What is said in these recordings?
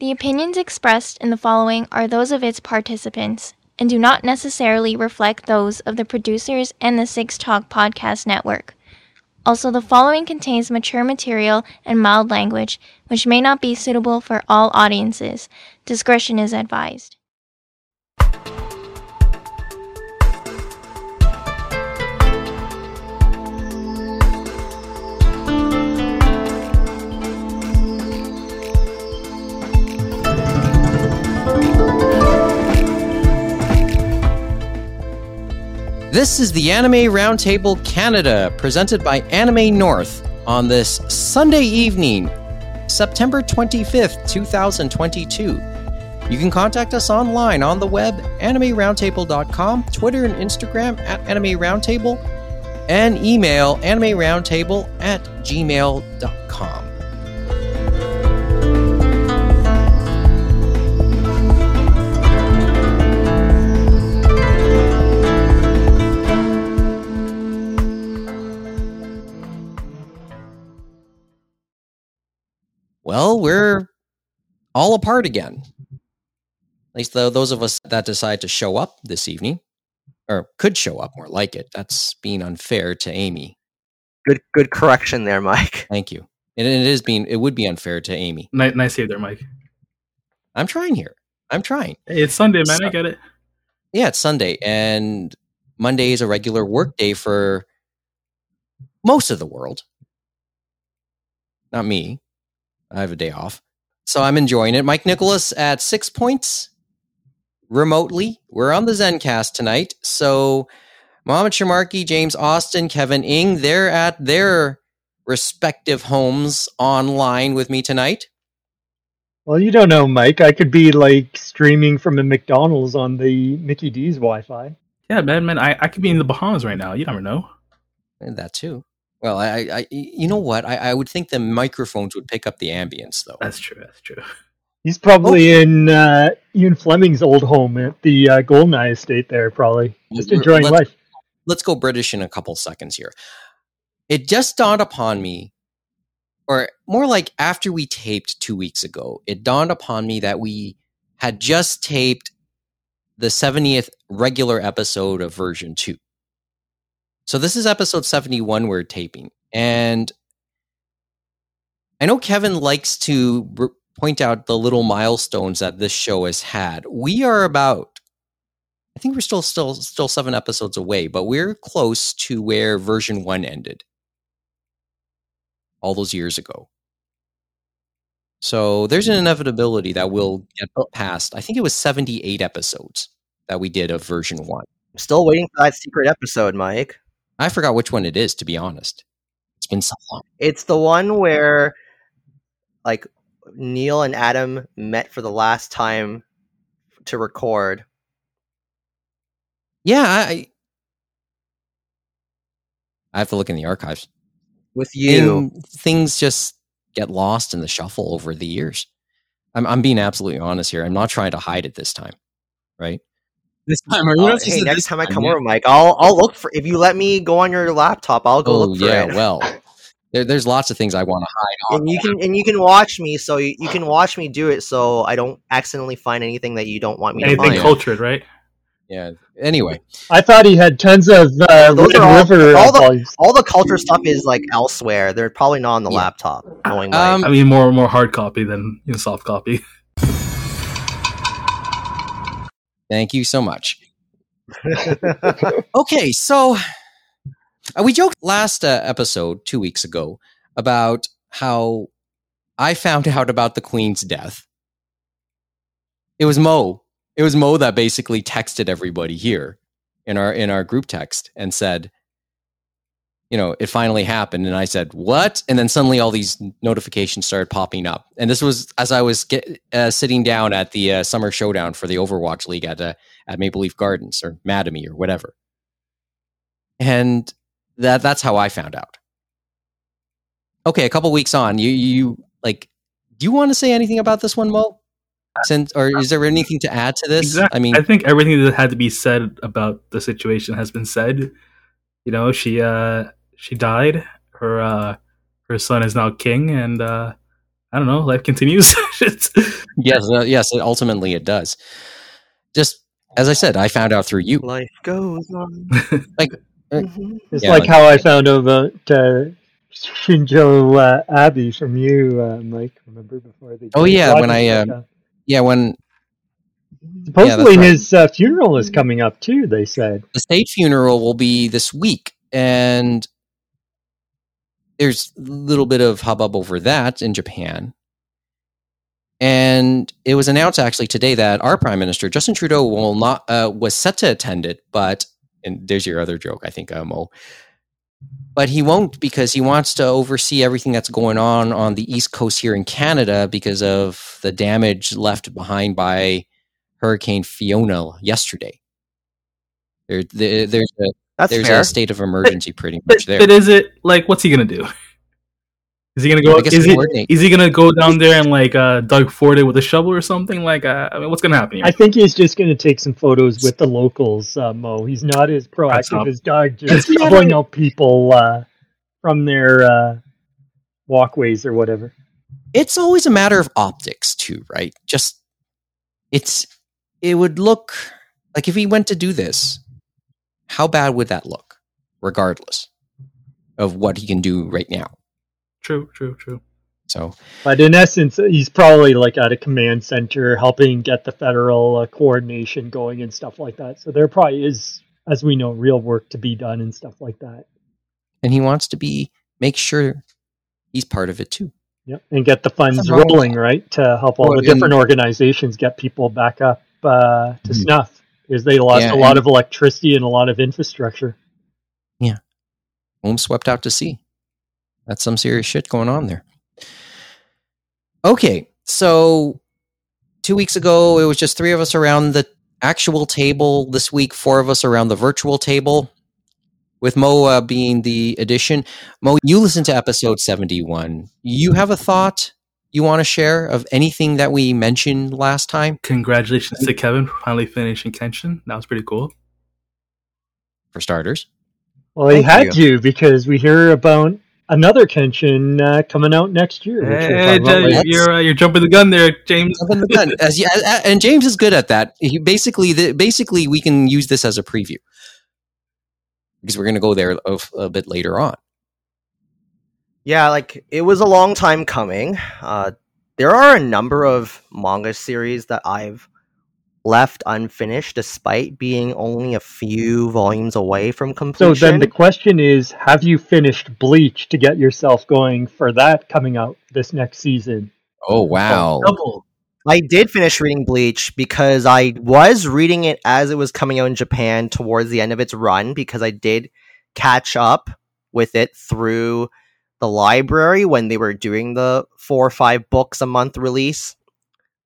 The opinions expressed in the following are those of its participants and do not necessarily reflect those of the producers and the Six Talk Podcast Network. Also, the following contains mature material and mild language, which may not be suitable for all audiences. Discretion is advised. This is the Anime Roundtable Canada, presented by Anime North on this Sunday evening, September 25th, 2022. You can contact us online on the web, animeroundtable.com, Twitter and Instagram at Anime Roundtable, and email animeroundtable at gmail.com. Well, we're all apart again. At least though those of us that decide to show up this evening, or could show up more like it. That's being unfair to Amy. Good, good correction there, Mike. Thank you. And it is being it would be unfair to Amy. Nice, nice save there, Mike. I'm trying here. I'm trying. Hey, it's Sunday, man. So- I get it. Yeah, it's Sunday, and Monday is a regular work day for most of the world. Not me. I have a day off. So I'm enjoying it. Mike Nicholas at six points remotely. We're on the Zencast tonight. So Mohammed Shamarki, James Austin, Kevin Ing, they're at their respective homes online with me tonight. Well, you don't know, Mike. I could be like streaming from a McDonald's on the Mickey D's Wi-Fi. Yeah, man, man. I, I could be in the Bahamas right now. You never know. And that too. Well, I, I, I you know what? I, I would think the microphones would pick up the ambience, though. That's true. That's true. He's probably in uh, Ian Fleming's old home at the uh, Goldeneye estate there, probably just enjoying let's, life. Let's go British in a couple seconds here. It just dawned upon me, or more like after we taped two weeks ago, it dawned upon me that we had just taped the 70th regular episode of version 2. So this is episode 71 we're taping. And I know Kevin likes to point out the little milestones that this show has had. We are about I think we're still still still 7 episodes away, but we're close to where version 1 ended. All those years ago. So there's an inevitability that we'll get past. I think it was 78 episodes that we did of version 1. I'm still waiting for that secret episode, Mike. I forgot which one it is, to be honest. It's been so long. It's the one where, like, Neil and Adam met for the last time to record. Yeah, I I have to look in the archives. with you. And things just get lost in the shuffle over the years. I'm I'm being absolutely honest here. I'm not trying to hide it this time, right? This time, or Uh, what hey, next this time I come yeah. over, Mike, I'll I'll look for. If you let me go on your laptop, I'll go Oh look for yeah, it. well, there, there's lots of things I want to hide. On. and you can and you can watch me, so you, you can watch me do it, so I don't accidentally find anything that you don't want me to Anything find. yeah. cultured, right? Yeah. Anyway, I thought he had tons of uh, Those Red are all- River all the- All the culture stuff is like elsewhere. They're probably not on the Yeah. laptop. Knowing Mike. Um, I mean, more more hard copy than you know, soft copy. thank you so much. Okay, so uh, we joked last uh, episode two weeks ago about how I found out about the Queen's death. It was Mo. It was Mo that basically texted everybody here in our in our group text and said, you know, it finally happened. And I said, what? And then suddenly all these notifications started popping up. And this was as I was get, uh, sitting down at the uh, summer showdown for the Overwatch League at uh, at Maple Leaf Gardens or Mattamy or whatever. And that that's how I found out. Okay, a couple weeks on, you you like do you want to say anything about this one, Mo? Since or is there anything to add to this? Exactly. I mean, I think everything that had to be said about the situation has been said. You know, she uh she died. Her uh her son is now king, and uh I don't know. Life continues. yes, uh, yes. Ultimately, it does. Just as I said, I found out through you. Life goes on. Like, uh, Mhm. It's Yeah, like like- how I found out about uh, Shinzo uh, Abe from you, uh, Mike. Remember before they? Oh, yeah, when I, Podcast? um, Yeah, when supposedly right. his uh, funeral is coming up too. They said. the state funeral will be this week, and there's a little bit of hubbub over that in Japan. And it was announced actually today that our prime minister Justin Trudeau will not uh, was set to attend it, but and there's your other joke, I think, uh, Mo. But he won't because he wants to oversee everything that's going on on the east coast here in Canada because of the damage left behind by Hurricane Fiona yesterday. There, there there's a That's there's fair. a state of emergency pretty But, much there. but is it like what's he gonna do? Is he gonna go? I guess Is he, is he gonna go down there and like uh, Doug Ford it with a shovel or something? Like, uh, I mean, what's gonna happen? Here? I think he's just going to take some photos with the locals, uh, Mo. He's not as proactive as Doug, just Yeah, shoveling right. out people uh, from their uh, walkways or whatever. it's always a matter of optics too, right? Just it's it would look like if he went to do this, how bad would that look, regardless of what he can do right now? True, true, true. So But in essence, he's probably like at a command center helping get the federal uh, coordination going and stuff like that. So there probably is, as we know, real work to be done and stuff like that. and he wants to be make sure he's part of it too. Yep. And get the funds Nothing wrong with rolling, right? To help all Well, the different organizations get people back up uh, to Mhm. snuff. Because they lost Yeah, a lot of electricity and a lot of infrastructure. Yeah. Home swept out to sea. That's some serious shit going on there. Okay, so two weeks ago, it was just three of us around the actual table. This week, four of us around the virtual table, with Mo uh, being the addition. Mo, you listened to episode 71. You have a thought you want to share of anything that we mentioned last time, Congratulations to Kevin for finally finishing Kenshin. That was pretty cool. for starters? Well, he Thank had to because we hear about another Kenshin uh, coming out next year. which Hey, talk about Jay, later. you're uh, you're jumping the gun there, James. Jumping the gun. As, you- as- as- and James is good at that. He basically, the, basically, we can use this as a preview because we're going to go there a, a bit later on. Yeah, like it was a long time coming. Uh, there are a number of manga series that I've left unfinished, despite being only a few volumes away from completion. So then the question is, have you finished Bleach to get yourself going for that coming out this next season? Oh wow! Double. I did finish reading Bleach because I was reading it as it was coming out in Japan towards the end of its run because I did catch up with it through the library when they were doing the four or five books a month release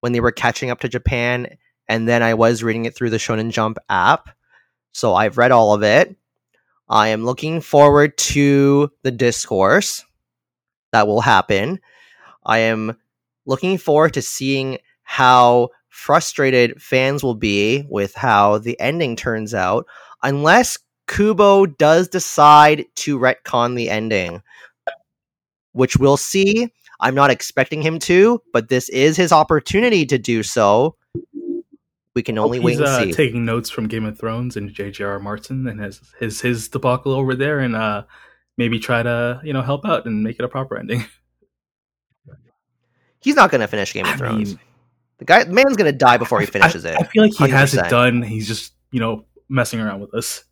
when they were catching up to Japan and then I was reading it through the Shonen Jump app. So I've read all of it. I am looking forward to the discourse that will happen. I am looking forward to seeing how frustrated fans will be with how the ending turns out, unless Kubo does decide to retcon the ending, which we'll see. I'm not expecting him to, but this is his opportunity to do so. We can only Hope wait and uh, see. taking notes from Game of Thrones and J.J.R. Martin and his his his debacle over there, and uh, maybe try to you know help out and make it a proper ending. He's not going to finish Game of I Thrones. mean, the guy, the man's going to die before he finishes I, it. I feel like he has it done. He's just you know messing around with us.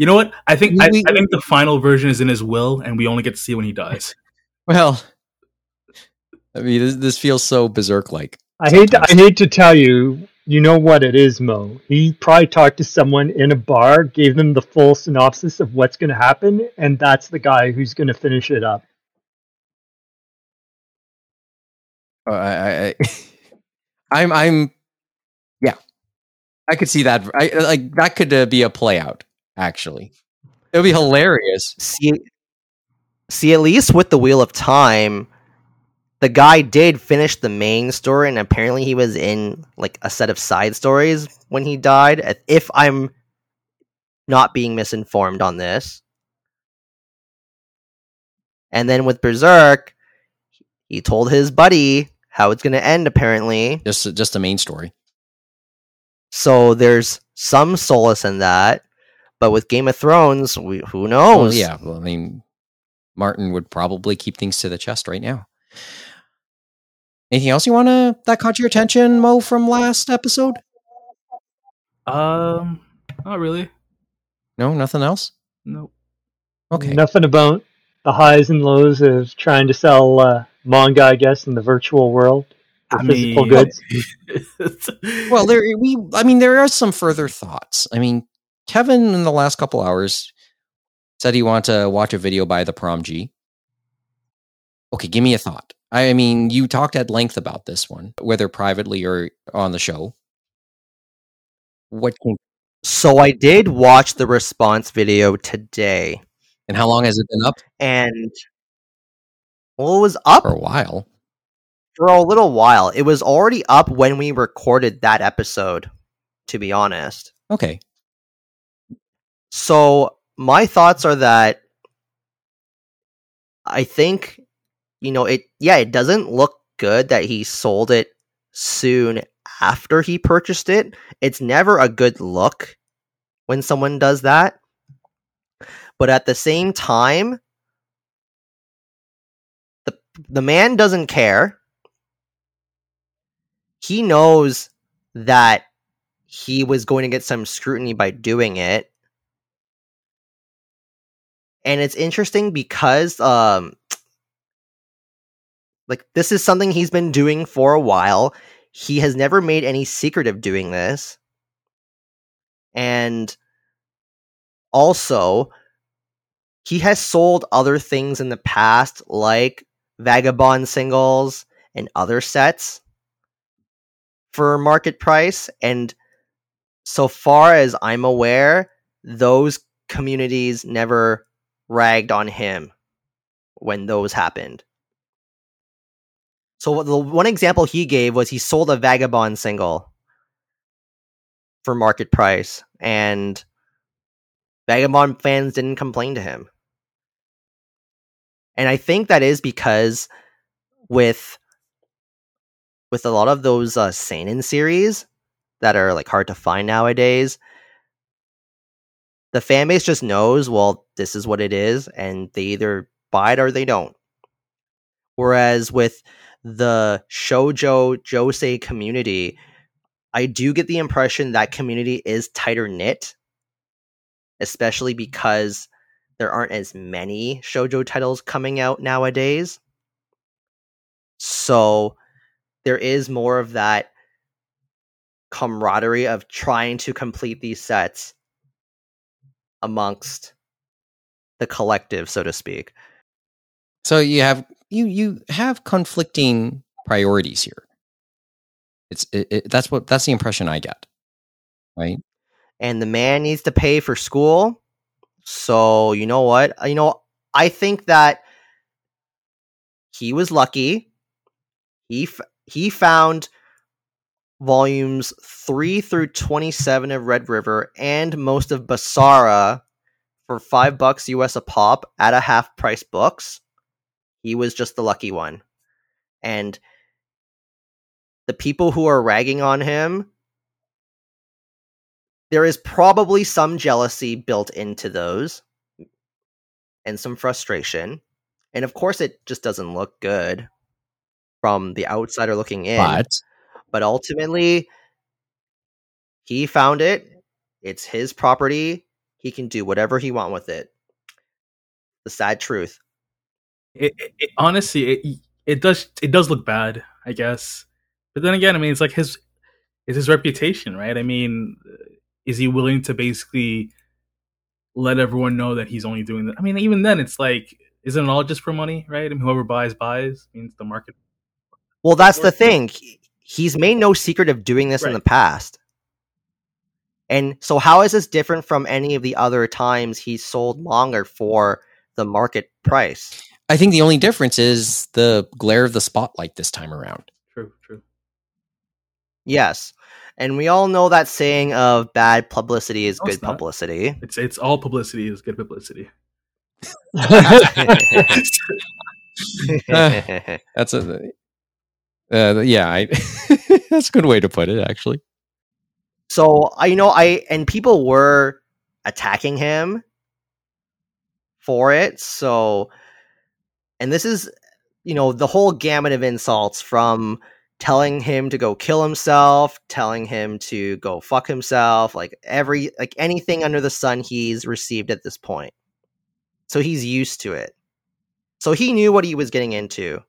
You know what? I think I, We- I think the final version is in his will, and we only get to see when he dies. Well, I mean, this, this feels so berserk-like. I hate to, I hate to tell you, you know what it is, Mo. He probably talked to someone in a bar, gave them the full synopsis of what's going to happen, and that's the guy who's going to finish it up. Uh, I, I, I, I'm, I'm, yeah, I could see that. I like that could uh, be a play out. Actually, it would be hilarious. see see at least with the wheel of time the guy did finish the main story and apparently he was in like a set of side stories when he died if i'm not being misinformed on this and then with berserk he told his buddy how it's going to end, apparently. Just just the main story. So there's some solace in that. But with Game of Thrones, we, who Well, knows? yeah. Well, I mean, Martin would probably keep things to the chest right now. Anything else you want to that caught your attention, Mo, from last episode? Um, not really. No, nothing else. Nope. Okay. Nothing about the highs and lows of trying to sell uh, manga, I guess, in the virtual world. for I physical mean- goods. Well, there we. I mean, there are some further thoughts. I mean, Kevin in the last couple hours said he wanted to watch a video by the Prom G. Okay, give me a thought. I mean, you talked at length about this one, whether privately or on the show. What can, So I did watch the response video today, and how long has it been up? and well, it was up For a while. for a little while. It was already up when we recorded that episode, to be honest. Okay. So my thoughts are that I think you know it yeah, it doesn't look good that he sold it soon after he purchased it. It's never a good look when someone does that. But at the same time the the man doesn't care. He knows that he was going to get some scrutiny by doing it and it's interesting because um like this is something he's been doing for a while. He has never made any secret of doing this. And also he has sold other things in the past like vagabond singles and other sets for market price. And so far as i'm aware those communities never ragged on him when those happened. So the one example he gave was he sold a vagabond single for market price and vagabond fans didn't complain to him. And I think that is because with with a lot of those uh, seinen series that are like hard to find nowadays, the fan base just knows, well, this is what it is, and they either buy it or they don't. Whereas with the shoujo josei community, I do get the impression that community is tighter knit, especially because there aren't as many shoujo titles coming out nowadays. So there is more of that camaraderie of trying to complete these sets amongst the collective, so to speak. So you have you you have conflicting priorities here. It's it, it, that's what that's the impression I get. Right? And the man needs to pay for school. So, you know what? Uh, you know, I think that he was lucky. He f- he found volumes 3 through 27 of Red River and most of Basara for 5 bucks US a pop at a half price books. He was just the lucky one. And the people who are ragging on him there is probably some jealousy built into those and some frustration. And of course it just doesn't look good from the outsider looking in But but ultimately he found it it's his property he can do whatever he want with it. The sad truth. It, it, it- honestly it it does it does look bad i guess. But then again i mean it's like his it's his reputation right? I mean is he willing to basically let everyone know that he's only doing that i mean even then it's like isn't it all just for money right? I mean, whoever buys buys means the market well that's the thing. He- he's made no secret of doing this in the past. And so how is this different from any of the other times he sold manga for the market price? I think the only difference is the glare of the spotlight this time around. true true. Yes. And we all know that saying of bad publicity is No, good not. publicity. It's it's all publicity is good publicity. That's a Uh, yeah, I, that's a good way to put it, actually. So I you know I and people were attacking him for it. So and this is you know the whole gamut of insults from telling him to go kill himself, telling him to go fuck himself, like every like anything under the sun he's received at this point. So he's used to it. So he knew what he was getting into.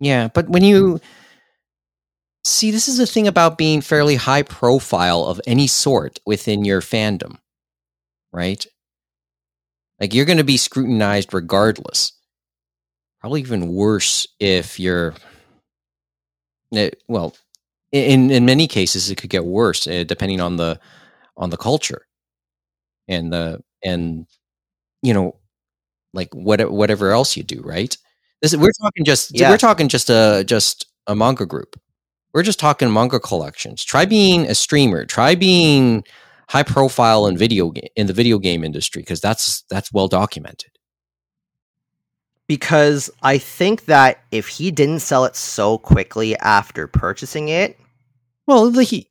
Yeah, but when you see, this is the thing about being fairly high profile of any sort within your fandom, right? Like you're going to be scrutinized regardless. Probably even worse if you're, eh, well, in in many cases it could get worse uh, depending on the on the culture and the and you know like what whatever else you do, right? This we're talking just Yeah. we're talking just a just a manga group. We're just talking manga collections. Try being a streamer. Try being high profile in video game in the video game industry because that's that's well documented. because I think that if he didn't sell it so quickly after purchasing it, Well, the he,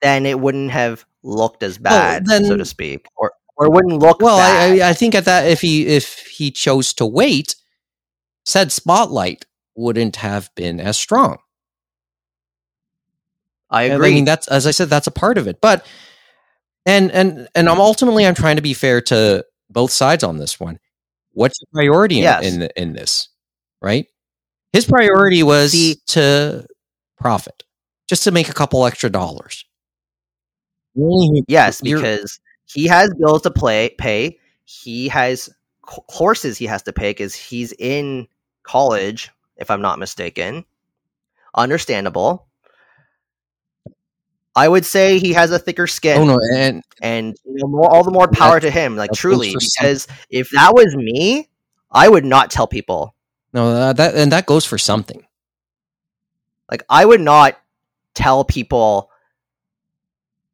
then it wouldn't have looked as bad, so then- to speak, or or it wouldn't look well, bad. I, I I think at that if he if he chose to wait, said spotlight wouldn't have been as strong. I agree. I mean, that's as I said, that's a part of it. But and and and I'm ultimately I'm trying to be fair to both sides on this one. What's the priority in Yes. in, in this? Right? His priority was See- to profit, just to make a couple extra dollars. Yes, because he has bills to play pay. He has courses he has to pay because he's in college, if I'm not mistaken. Understandable. I would say he has a thicker skin. Oh no, and and you know, more, all the more power That- to him. Like truly, because if that was me, I would not tell people. no uh, that and that goes for something. Like I would not tell people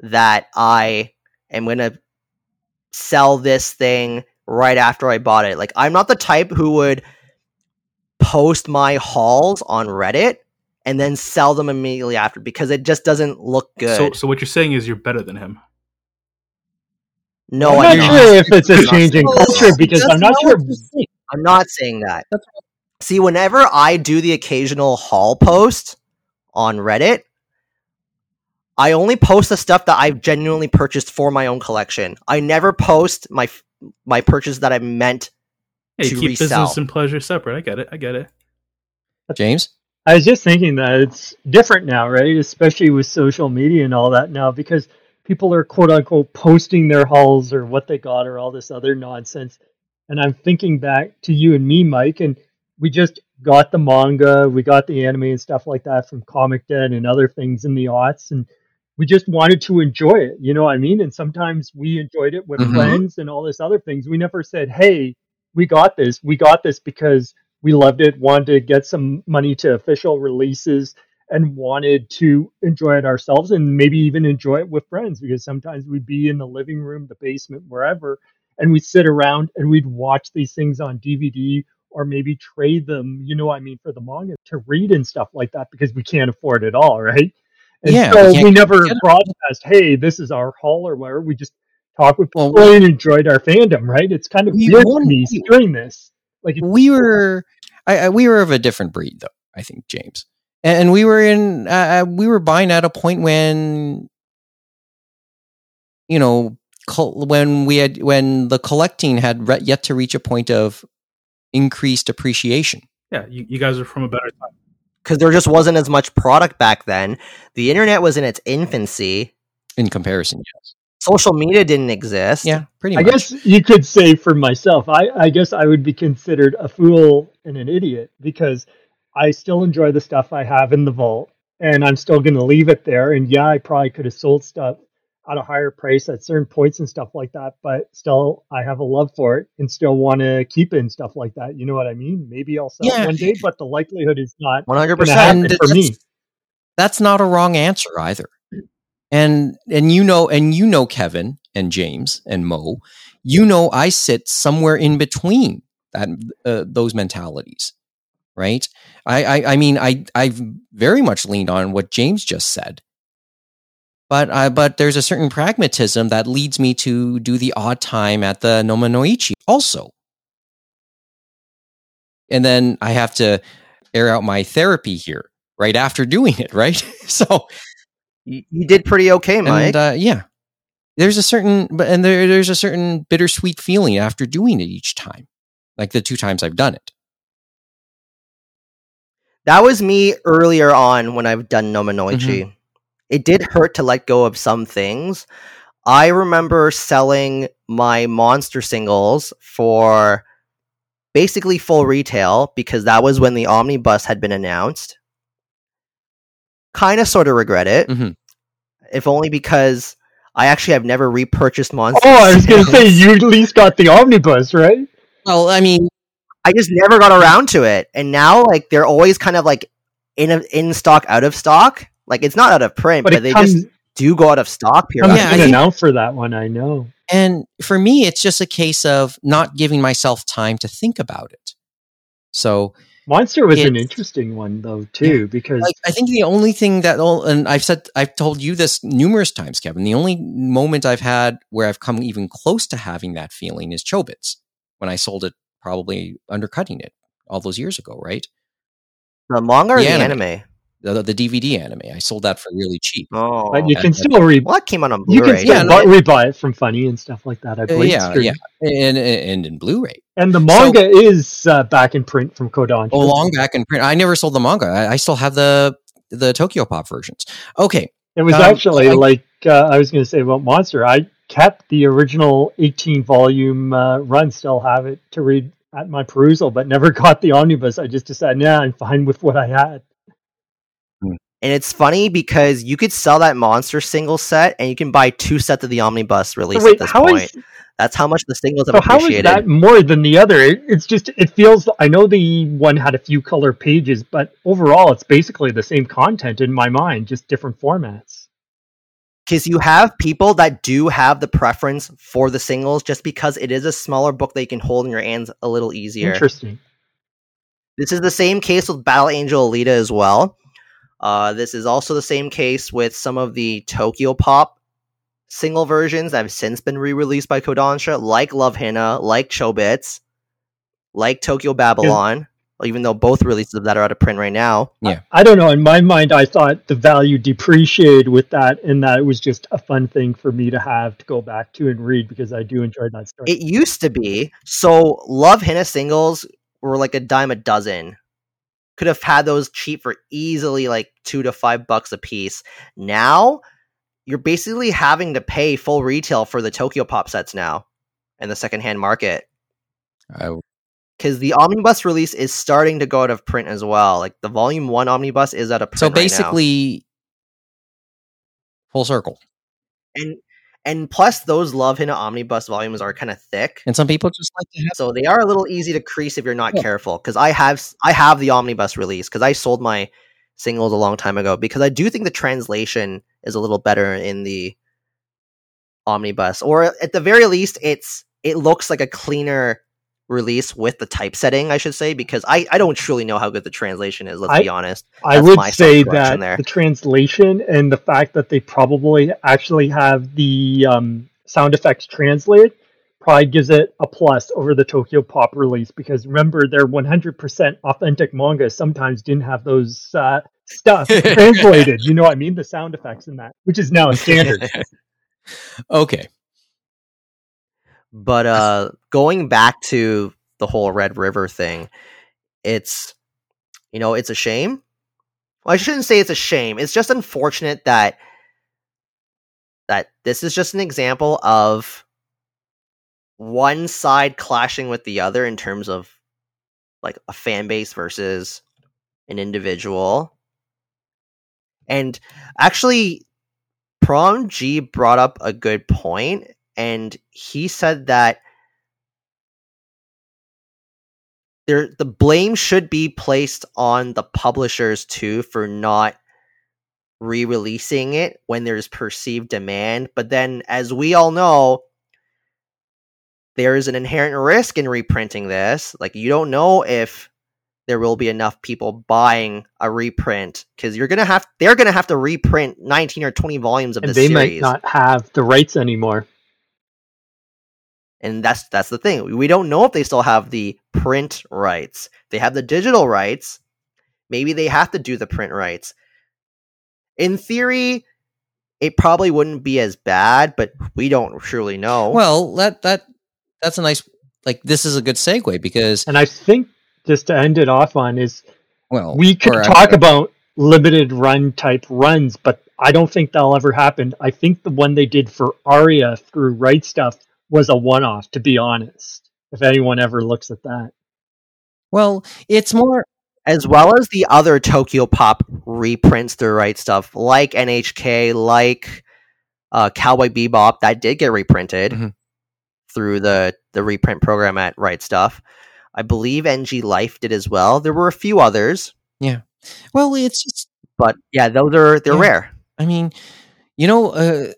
that I am gonna sell this thing right after I bought it. Like I'm not the type who would post my hauls on Reddit and then sell them immediately after because it just doesn't look good. So, so what you're saying is you're better than him. no, I'm I'm not not. sure if it's a I'm not change in culture because I'm not not sure. what you're saying. I'm not saying that. See, whenever I do the occasional haul post on Reddit, I only post the stuff that I've genuinely purchased for my own collection. I never post my my purchase that I meant. Yeah, you To keep resell. business and pleasure separate. I get it. I get it. James. I was just thinking that it's different now, right? Especially with social media and all that now, because people are quote unquote posting their hauls or what they got or all this other nonsense. And I'm thinking back to you and me, Mike, and we just got the manga, we got the anime and stuff like that from Comic Den and other things in the aughts, and we just wanted to enjoy it. You know what I mean? And sometimes we enjoyed it with Mhm. friends and all this other things. We never said, "Hey, we got this. We got this because we loved it, wanted to get some money to official releases, and wanted to enjoy it ourselves and maybe even enjoy it with friends because sometimes we'd be in the living room, the basement, wherever, and we'd sit around and we'd watch these things on DVD or maybe trade them, you know what I mean, for the manga to read and stuff like that because we can't afford it all, right? And Yeah, so we we, never broadcast, hey, this is our haul or whatever. We just talk with Well, people and enjoyed our fandom, right? It's kind of We weird won- to me we- doing this. Like, we were I, I, we were of a different breed though i think james and, and we were in uh, uh, we were buying at a point when you know col- when we had when the collecting had re- yet to reach a point of increased appreciation Yeah, you, you guys are from a better time. Because there just wasn't as much product back then. The internet was in its infancy. in comparison yes Social media didn't exist. yeah pretty much. I guess you could say for myself, I, I guess I would be considered a fool and an idiot because I still enjoy the stuff I have in the vault and I'm still going to leave it there. And yeah, I probably could have sold stuff at a higher price at certain points and stuff like that, but still I have a love for it and still want to keep it and stuff like that. You know what I mean? Maybe I'll sell Yeah. it one day, but the likelihood is not 100% for me. that's- that's not a wrong answer either and and you know and you know kevin and james and mo you know i sit somewhere in between that uh, those mentalities right? I, I, I mean, I, I've very much leaned on what James just said. But, uh, but there's a certain pragmatism that leads me to do the odd time at the Noma Noichi also. And then I have to air out my therapy here right after doing it, right? so You, you did pretty okay, Mike. and uh, yeah, there's a certain, but and there, there's a certain bittersweet feeling after doing it each time, like the two times I've done it. that was me earlier on when I've done Nomanoichi. It did hurt to let go of some things. I remember selling my monster singles for basically full retail because that was when the omnibus had been announced. Kind of sort of regret it, Mhm. if only because I actually have never repurchased monster. Oh, I was gonna say you at least got the omnibus, right? Well, I mean, I just never got around to it, and now like they're always kind of like in a, in stock, out of stock. Like it's not out of print, But but, they comes, just do go out of stock comes periodically. Yeah, I in and think- out for that one. I know. and for me, it's just a case of not giving myself time to think about it. So, Monster was an interesting one though too, because like, I think the only thing that, all and I've said, I've told you this numerous times, Kevin. The only moment I've had where I've come even close to having that feeling is Chobits when I sold it, probably undercutting it all those years ago, right? The manga or The the anime. anime? The, the DVD anime. I sold that for really cheap. Oh, but you can that- still re well, that came out on you can Blu-ray. still Yeah, buy, no, rebuy it from Funi and stuff like that. I Uh, believe. yeah, Stream. yeah, and, and and in Blu-ray. And the manga is uh, back in print from Kodansha. Oh, long back in print. I never sold the manga. I, I still have the the Tokyo Pop versions. Okay, It was Um, actually I- like uh, I was going to say about Monster. I kept the original 18 volume uh, run, still have it to read at my perusal, but never got the omnibus. I just decided, nah, I'm fine with what I had. And it's funny because you could sell that monster single set, and you can buy two sets of the omnibus release wait, at this point. is That's how much the singles have so how is appreciated. that more than the other? It, it's just it feels. I know the one had a few color pages, but overall, it's basically the same content in my mind, just different formats. because you have people that do have the preference for the singles just because it is a smaller book that you can hold in your hands a little easier. Interesting. This is the same case with Battle Angel Alita as well. Uh, this is also the same case with some of the Tokyo Pop single versions that have since been re-released by Kodansha, like Love Hina, like Chobits, like Tokyo Babylon. Even though both releases of that are out of print right now. Yeah. I don't know. In my mind, I thought the value depreciated with that, and that it was just a fun thing for me to have to go back to and read because I do enjoy that story. It used to be so. Love Hina singles were like a dime a dozen. Could have had those cheap for easily like two to five bucks a piece. Now you're basically having to pay full retail for the Tokyo Pop sets now in the secondhand market because the omnibus release is starting to go out of print as well. Like the volume one omnibus is out of print. so right basically, full circle. and and plus those Love Hina omnibus volumes are kind of thick. And some people just like to have. So they are a little easy to crease if you're not Yeah. careful. Because I have I have the omnibus release because I sold my singles a long time ago because I do think the translation is a little better in the omnibus, or at the very least, it's it looks like a cleaner release with the typesetting. I should say because I I don't truly know how good the translation is. Let's I- be honest. I would say that there. the translation and the fact that they probably actually have the um, sound effects translated probably gives it a plus over the Tokyo Pop release because remember their 100% authentic manga sometimes didn't have those uh, stuff translated. You know what I mean? The sound effects in that, which is now a standard. Okay. But uh going back to the whole Red River thing, it's you know, it's a shame. Well, I shouldn't say it's a shame. It's just unfortunate that that this is just an example of one side clashing with the other in terms of like a fan base versus an individual. And actually Prom G brought up a good point and he said that there the blame should be placed on the publishers too for not re-releasing it when there's perceived demand but then as we all know there is an inherent risk in reprinting this like you don't know if there will be enough people buying a reprint because you're gonna have they're gonna have to reprint 19 or 20 volumes of and the they series, might not have the rights anymore. And that's that's the thing. We don't know if they still have the print rights. They have the digital rights. Maybe they have to do the print rights. In theory, it probably wouldn't be as bad, but we don't truly know. Well, that that that's a nice like this is a good segue because And I think just to end it off on is well we could or, talk about limited run type runs, but I don't think that'll ever happen. I think the one they did for Aria through Right Stuf was a one off, to be honest. If anyone ever looks at that. well it's more as well as the other Tokyo Pop reprints through right stuf, like NHK, like uh, Cowboy Bebop, that did get reprinted Mhm. through the the reprint program at Right Stuf. I believe NG Life did as well. There were a few others, Yeah. well it's just but yeah, those are they're Yeah. rare. I mean, you know, uh,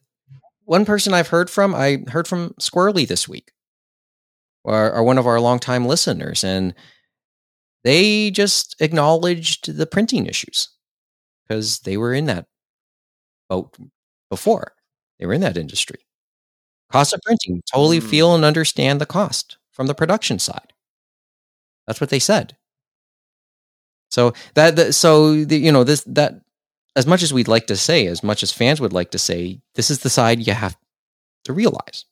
one person I've heard from, I heard from Squirrely this week, or, or one of our longtime listeners, and they just acknowledged the printing issues because they were in that boat before. They were in that industry. Cost of printing, totally Hmm. feel and understand the cost from the production side. That's what they said. So that, that so the, you know this that as much as we'd like to say, as much as fans would like to say, this is the side you have to realize.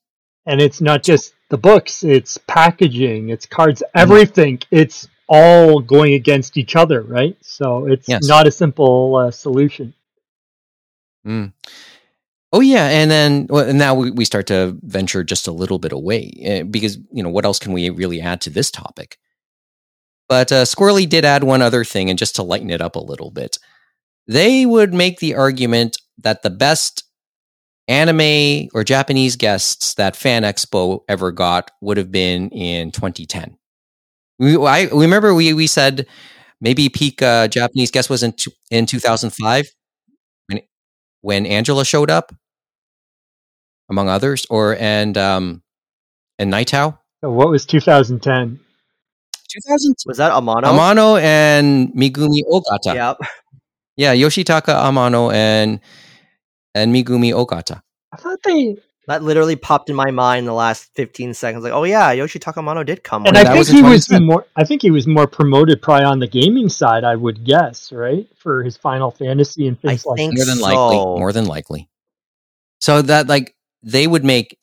And it's not just the books, it's packaging, it's cards, Mm-hmm. everything. It's all going against each other, right? So it's Yes. not a simple uh, solution. Mm. Oh yeah, and then well, and now we, we start to venture just a little bit away uh, because you know what else can we really add to this topic? But uh, Squirrely did add one other thing, and just to lighten it up a little bit, they would make the argument that the best anime or Japanese guests that Fan Expo ever got would have been in 2010. We, I remember we we said maybe peak uh, Japanese guest was in two, in 2005 when when Angela showed up, among others, or and um and Naitao. So what was 2010? 2000 Was that Amano? Amano and Megumi Ogata. Yep. Yeah, Yoshitaka Amano and and Megumi Ogata. I thought they, That literally popped in my mind in the last 15 seconds. Like, oh yeah, Yoshitaka Amano did come. and I think was he was more. I think he was more promoted probably on the gaming side. I would guess, right, for his Final Fantasy and I things like. think More than so. likely. More than likely. So that like they would make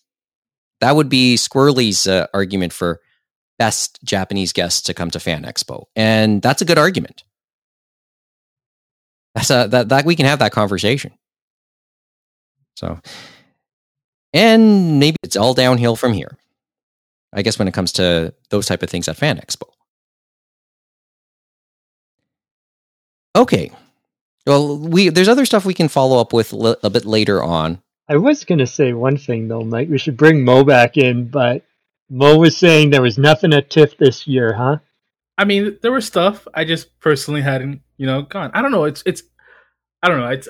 that would be Squirrely's uh, argument for best Japanese guests to come to Fan Expo, and that's a good argument. That's a that that we can have that conversation. So, and maybe it's all downhill from here. I guess when it comes to those type of things at Fan Expo. Okay. Well, we there's other stuff we can follow up with li- a bit later on. I was going to say one thing though, Mike. We should bring Mo back in, but Mo was saying there was nothing at TIFF this year, huh? I mean, there was stuff I just personally hadn't, you know, gone. I don't know. It's it's, I don't know. It's,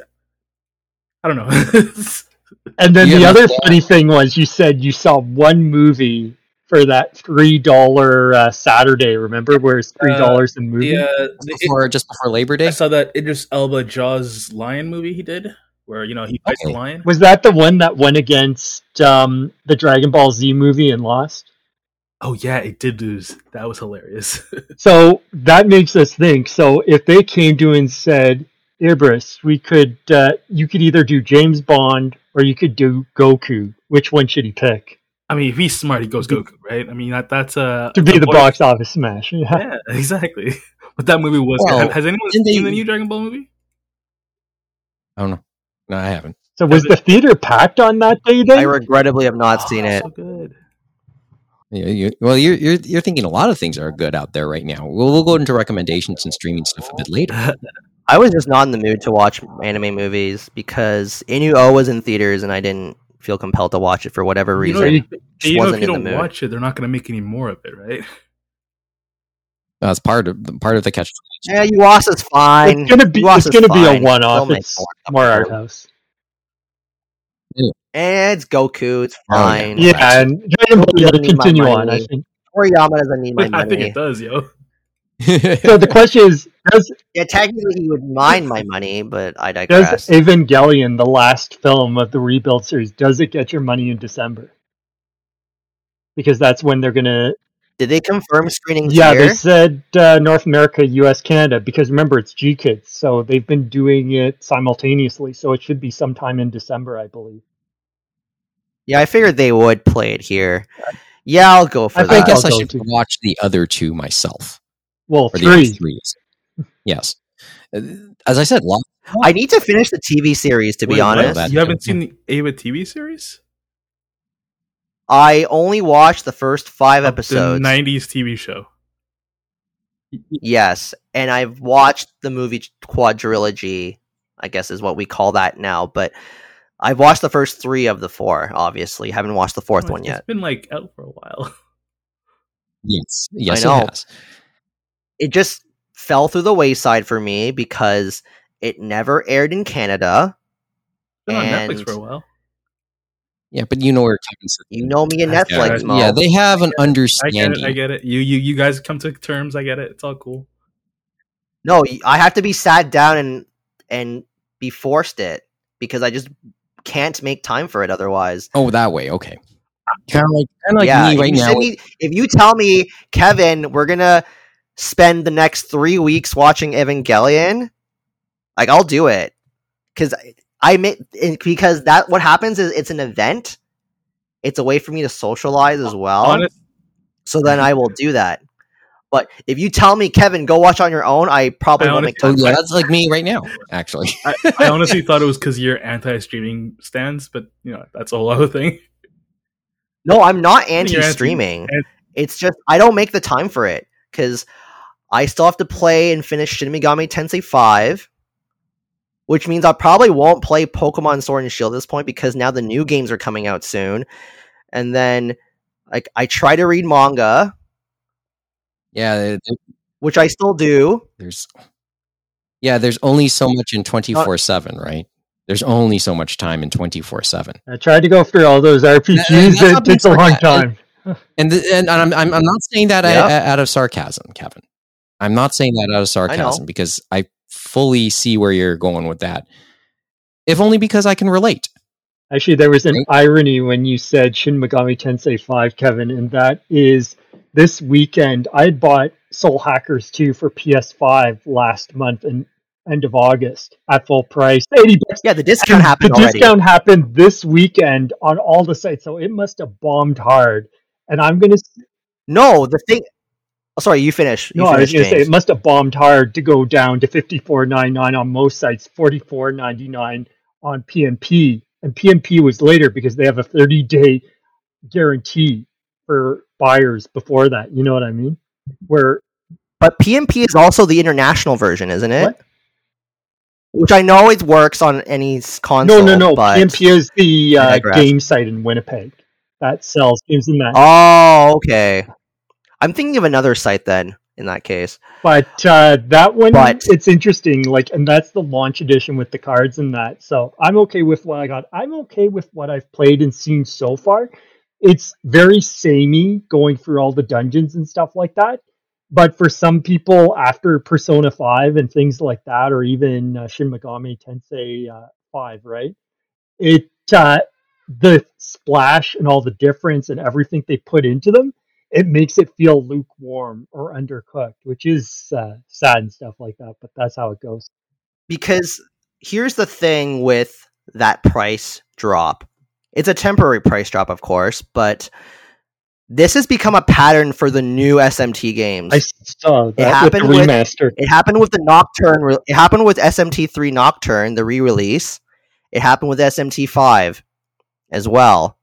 I don't know. And then You the other to- funny thing was you said you saw one movie for that three dollar uh, Saturday. Remember, where it's three dollars a movie? the, uh, the, Before just before Labor Day. I Day. saw that Idris Elba Jaws lion movie he did, where you know he fights Okay. the lion. Was that the one that went against um, the Dragon Ball Z movie and lost? Oh yeah, it did lose. That was hilarious. So that makes us think. So if they came to and said, Idris, we could, uh, you could either do James Bond or you could do Goku. Which one should he pick I mean, if he's smart, he goes Goku, right? I mean, that that's uh, to be the boy- box office smash? Yeah. Yeah, exactly. But that movie was. Well, has anyone seen they- the new Dragon Ball movie? I don't know. No, I haven't. So was the theater packed on that day then? I regrettably have not seen Oh, it. So good. You, you, well, you're, you're you're thinking a lot of things are good out there right now. We'll, we'll go into recommendations and streaming stuff a bit later. I was just not in the mood to watch anime movies because Inu was in theaters and I didn't feel compelled to watch it for whatever You know, reason. you, Just you know if you in don't watch it, they're not going to make any more of it, right? That's part of part of the catch. yeah, Yuasa's fine. it's gonna be Yuasa's it's gonna be a one off. It's more. more art house. Eh, it's Goku. It's Oh, yeah. fine. Yeah, and Dragon Ball Doesn't gotta need my continue on. I money. think. Toriyama doesn't need my I think it does, yo. So the question is, does Yeah, technically he would mind my money, but I does digress. Evangelion, the last film of the rebuild series, does it get your money in December? Because that's when they're gonna. Did they confirm screenings Yeah, here? they said uh, North America, U.S., Canada. Because remember, it's GKIDS, so they've been doing it simultaneously. So it should be sometime in December, I believe. Yeah, I figured they would play it here. Yeah, I'll go for I I think that. guess I'll I should too. watch the other two myself. Well, Or three. other threes. Yes. Uh, As I said, lot, I need to finish the TV series to be Wait, what? honest. that- you haven't seen the Eva TV series? I only watched the first five The episodes. '90s TV show. Yes, and I've watched the movie quadrilogy. I guess is what we call that now. But I've watched the first three of the four. Obviously, haven't watched the fourth Oh, one It's been like out for a while. yes. Yes, know. it has. It just fell through the wayside for me because it never aired in Canada. It's Been on Netflix for a while. Yeah, but you know where Kevin said You know me and Netflix, get. Mo. Yeah, they have an I get understanding. it. I get it. You you you guys come to terms. I get it. It's all cool. No, I have to be sat down and and be forced it because I just can't make time for it otherwise. Oh, that way. Okay. Kind of like, kind of like yeah, me right if you now. me- if you tell me, Kevin, we're gonna spend the next three weeks watching Evangelion, like I'll do it because I make because that what happens is it's an event. It's a way for me to socialize as well. Honest, so then mhm. I will do that. But if you tell me, Kevin, go watch on your own, I probably I won't make oh, time. yeah, that's like me right now, actually. I, I honestly thought it was because you're anti-streaming stands, but you know that's a whole other thing. No, I'm not anti- anti-streaming. anti- It's just I don't make the time for it because I still have to play and finish Shin Megami Tensei Five, which means I probably won't play Pokemon Sword and Shield at this point because now the new games are coming out soon, and then like I try to read manga, Yeah, which I still do. there's yeah, there's only so much in twenty four seven, right? There's only so much time in twenty four seven, I tried to go through all those RPGs. It takes a long time. and the, and I'm, I'm I'm not saying that Yeah. out of sarcasm, Kevin. I'm not saying that out of sarcasm because I fully see where you're going with that. If only because I can relate. Actually, there was an irony when you said Shin Megami Tensei 5, Kevin, and that is this weekend. I bought Soul Hackers 2 for PS5 last month and end of August at full price, 80 bucks. Yeah, the discount happened the already. discount happened this weekend on all the sites, so it must have bombed hard. And I'm gonna No, the thing. Oh, sorry, you finish. You no, I was finish, gonna say it must have bombed hard to go down to 54.99 on most sites, 44.99 on PMP, and PMP was later because they have a 30 day guarantee for buyers before that. You know what I mean? Where But PMP is also the international version, isn't it? What? Which I know it works on any console. no, no, no. But... PMP is the uh, game site in Winnipeg that sells games in that. Oh, okay. I'm thinking of another site then. In that case, But uh, that one, But- it's interesting. Like, and that's the launch edition with the cards and that. So I'm okay with what I got. I'm okay with what I've played and seen so far. It's very samey going through all the dungeons and stuff like that. But for some people, after Persona 5 and things like that, or even uh, Shin Megami Tensei uh, 5, right? It uh, the splash and all the difference and everything they put into them it makes it feel lukewarm or undercooked, which is uh, sad and stuff like that. But that's how it goes. because here's the thing with that price drop. It's a temporary price drop, of course, but this has become a pattern for the new SMT games. I saw that with the happened with- remaster. It happened with the Nocturne. It happened with SMT3 Nocturne, the re-release. It happened with SMT5 as well.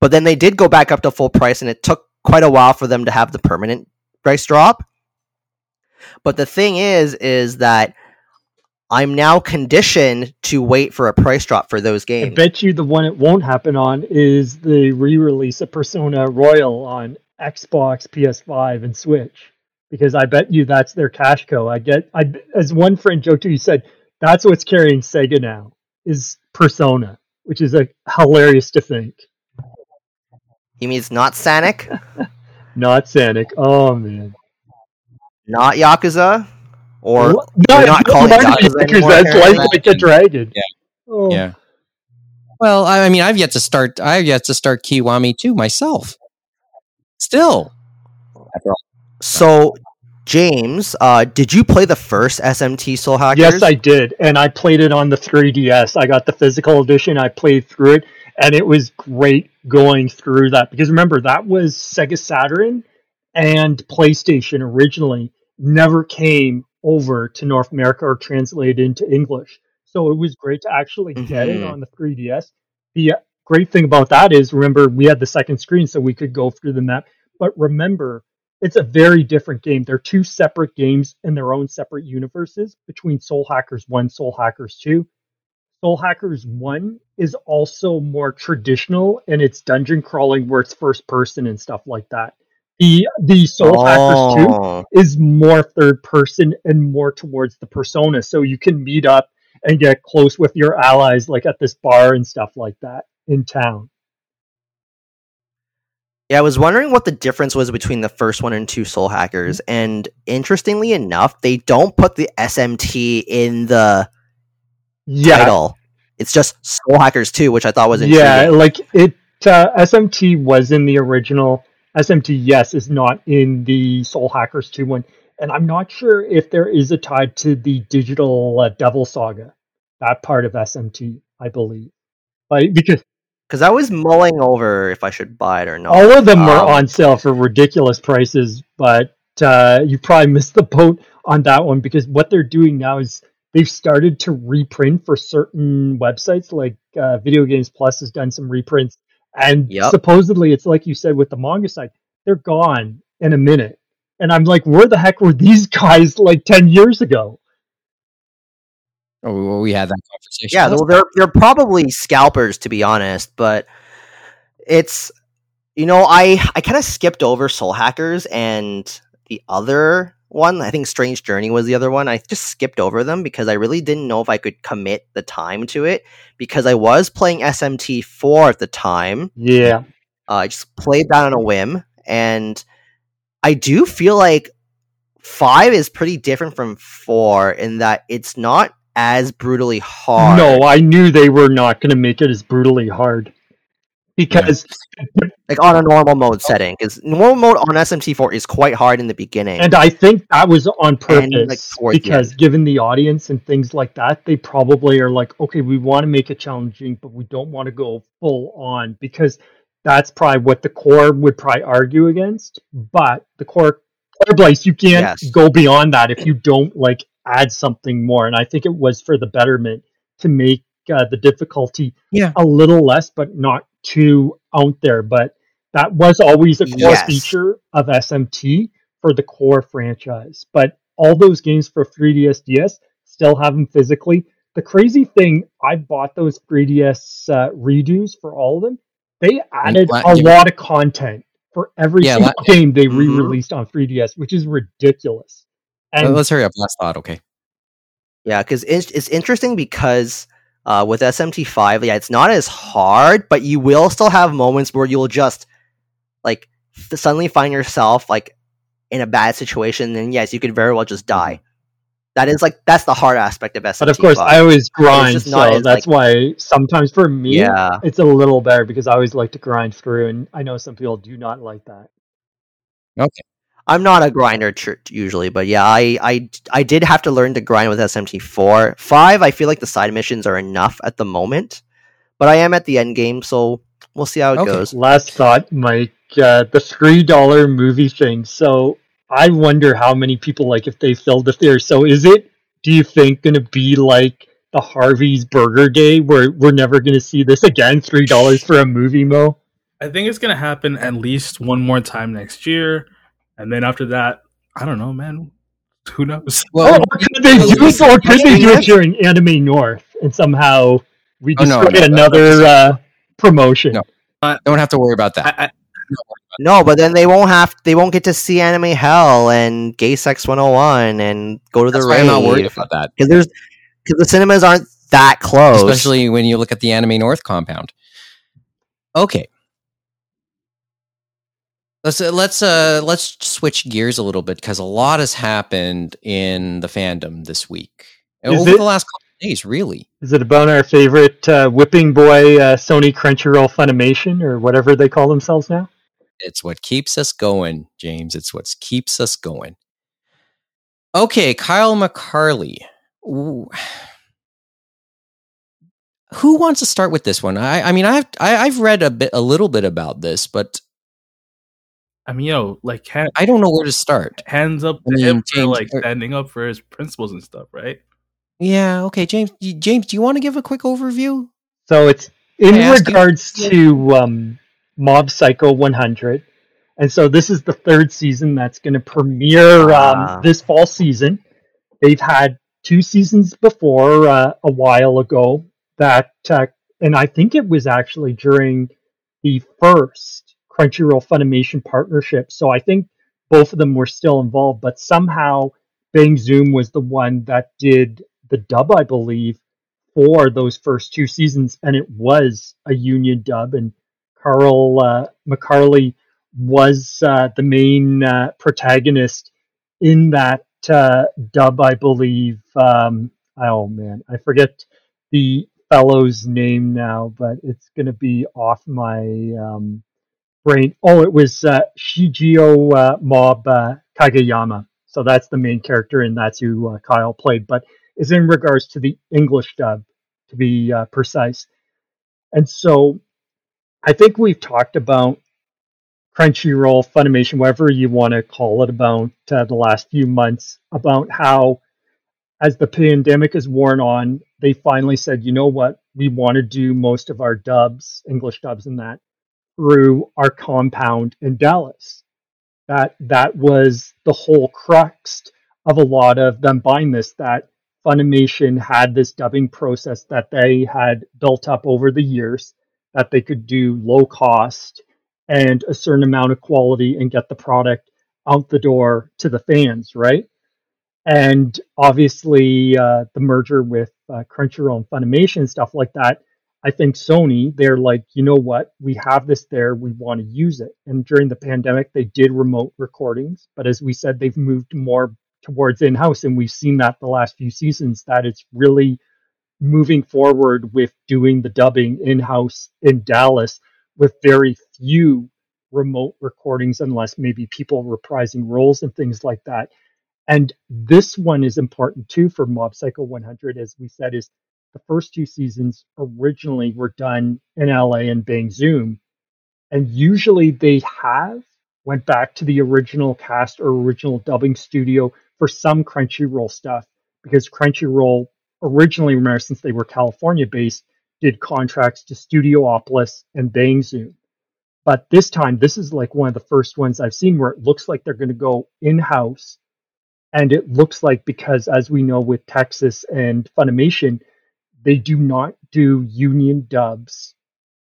But then they did go back up to full price, and it took quite a while for them to have the permanent price drop. But the thing is, is that I'm now conditioned to wait for a price drop for those games. I bet you the one it won't happen on is the re-release of Persona Royal on Xbox, PS5, and Switch. Because I bet you that's their cash cow. I get, I as one friend joked to, he said that's what's carrying Sega now is Persona, which is a hilarious to think. You mean it's not Sonic? Not Sonic. Oh man. not Yakuza, or What? we're not calling it Yakuza because anymore, that's apparently. life like a dragon. Yeah. Oh. Yeah. Well, I, I mean, I've yet to start. I've yet to start Kiwami 2 myself. Still, So, James, uh, did you play the first SMT Soul Hackers? Yes, I did, and I played it on the 3DS. I got the physical edition. I played through it, and it was great going through that because remember that was Sega Saturn and PlayStation originally. Never came over to North America or translated into English, so it was great to actually get it Mhm. on the 3DS. The great thing about that is, remember, we had the second screen, so we could go through the map. But remember, it's a very different game. They're two separate games in their own separate universes between Soul Hackers 1, Soul Hackers 2. Soul Hackers 1 is also more traditional and its dungeon crawling where it's first person and stuff like that. The the Soul Hackers 2 Oh, is more third person and more towards the persona. So you can meet up and get close with your allies like at this bar and stuff like that in town. yeah. I was wondering what the difference was between the first one and two Soul Hackers, and interestingly enough, they don't put the SMT in the Yeah, title. It's just Soul Hackers 2, which I thought was interesting. yeah, like it. Uh, SMT was in the original. SMT, yes, is not in the Soul Hackers 2 one, and I'm not sure if there is a tie to the digital uh, Devil Saga, that part of SMT, I believe, like because Because I was mulling over if I should buy it or not. all of them were Um, on sale for ridiculous prices, but uh, you probably missed the boat on that one because what they're doing now is they've started to reprint for certain websites, like uh, Video Games Plus has done some reprints, and Yep. supposedly it's like you said with the manga side, they're gone in a minute, and I'm like, where the heck were these guys like ten years ago? oh, well, we had that conversation. Yeah, well, they're they're probably scalpers to be honest, but it's you know I I kind of skipped over Soul Hackers and the other one. I think Strange Journey was the other one. I just skipped over them because I really didn't know if I could commit the time to it because I was playing SMT four at the time. Yeah, Uh, I just played that on a whim, and I do feel like five is pretty different from four in that it's not as brutally hard. no, I knew they were not going to make it as brutally hard because like on a normal mode setting because normal mode on SMT4 is quite hard in the beginning. And I think that was on purpose And, like, towards the because given the audience and things like that, they probably are like, okay, we want to make it challenging, but we don't want to go full on because that's probably what the core would probably argue against. But the core core Blaze, you can't Yes. go beyond that if you don't like add something more. And I think it was for the betterment to make uh, the difficulty Yeah. a little less, but not too out there. But that was always a core Yes. feature of SMT for the core franchise. But all those games for 3DS DS still have them physically. The crazy thing, I bought those 3DS uh, redos for all of them. They added a lot of content for every Yeah, single la- game they Mhm. re-released on 3DS, which is ridiculous. And let's hurry up. Last thought. Okay. yeah, because it's, it's interesting because uh, with SMT5, yeah, it's not as hard, but you will still have moments where you'll just like f- suddenly find yourself like in a bad situation, and yes, you could very well just die. That is like that's the hard aspect of SMT5. but of course, I always grind, so as, that's why sometimes for me, yeah. it's a little better because I always like to grind through, and I know some people do not like that. I'm not a grinder tr- usually, but yeah, I, I I did have to learn to grind with SMT4. Five, I feel like the side missions are enough at the moment, but I am at the end game, so we'll see how it Okay. goes. Last thought, Mike, uh, the three dollar movie thing. So I wonder how many people like if they filled the theater. So is it? Do you think going to be like the Harvey's Burger Day, where we're never going to see this again? Three dollars for a movie, Mo. I think it's gonna happen at least one more time next year, and then after that, I don't know, man. Who knows? Well, or could they do it? Or could they do it during Anime North and somehow we Oh, just no, create no, another uh, promotion? No. don't have to worry about that. I, I, No, but then they won't have they won't get to see Anime Hell and Gay Sex 101 and go to the That's why I'm not worried about that. because there's because the cinemas aren't that close. Especially when you look at the Anime North compound. Okay. Let's uh, let's uh let's switch gears a little bit because a lot has happened in the fandom this week Is over it- the last couple of days. Really, Is it about our favorite uh, whipping boy uh, Sony Crunchyroll Funimation or whatever they call themselves now? it's what keeps us going, James. It's what keeps us going. Okay, Kyle McCarley. Ooh. Who wants to start with this one? I, I mean, I've I, I've read a bit, a little bit about this, but I mean, yo, like ha- I don't know where to start. hands up I to mean, him for like are- standing up for his principles and stuff, right? Yeah, okay, James. James, do you want to give a quick overview? So it's in I ask you- regards to um, Mob Psycho 100. And so this is the third season that's going to premiere Ah. um, this fall season. They've had two seasons before uh, a while ago that, uh, and I think it was actually during the first Crunchyroll Funimation partnership. So I think both of them were still involved, but somehow Bang Zoom was the one that did the dub, I believe, for those first two seasons, and it was a union dub. And Carl uh, McCarley was uh, the main uh, protagonist in that uh, dub, I believe. Um, oh man, I forget the fellow's name now, but it's going to be off my um, brain. Oh, it was uh, Shigeo uh, Mob uh. So that's the main character, and that's who uh, Kyle played. But is in regards to the English dub, to be uh, precise. And so I think we've talked about Crunchyroll, Funimation, whatever you want to call it, about uh, the last few months, about how as the pandemic is worn on, they finally said, you know what, we want to do most of our dubs, English dubs, and that through our compound in Dallas. That that was the whole crux of a lot of them buying this. That Funimation had this dubbing process that they had built up over the years that they could do low cost and a certain amount of quality and get the product out the door to the fans, right? And obviously, uh, the merger with uh, Crunchyroll and Funimation and stuff like that, I think Sony, they're like, you know what? We have this there. We want to use it. And during the pandemic, they did remote recordings. But as we said, they've moved more towards in house. And we've seen that the last few seasons that it's really moving forward with doing the dubbing in house in Dallas with very few remote recordings, unless maybe people reprising roles and things like that. And this one is important too for Mob Psycho 100, as we said, is the first two seasons originally were done in LA and Bang Zoom. And usually they have went back to the original cast or original dubbing studio for some Crunchyroll stuff because Crunchyroll originally, remember, since they were California based, did contracts to Studiopolis and Bang Zoom. But this time, this is like one of the first ones I've seen where it looks like they're going to go in house. And it looks like because, as we know with Texas and Funimation, they do not do union dubs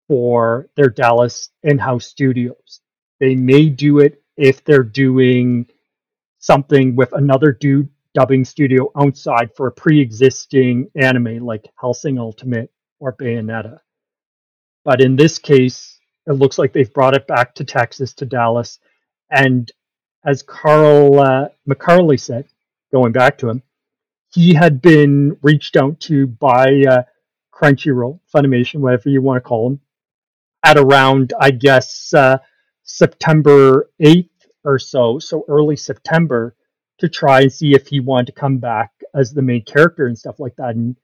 for their Dallas in house studios. They may do it if they're doing something with another dubbing studio outside for a pre-existing anime like Hellsing Ultimate or Bayonetta. But in this case, it looks like they've brought it back to Texas to Dallas, and as Carl uh, McCarley said, going back to him, he had been reached out to by uh, Crunchyroll, Funimation, whatever you want to call them, at around I guess uh, September eighth or so, so early September, to try and see if he wanted to come back as the main character and stuff like that. And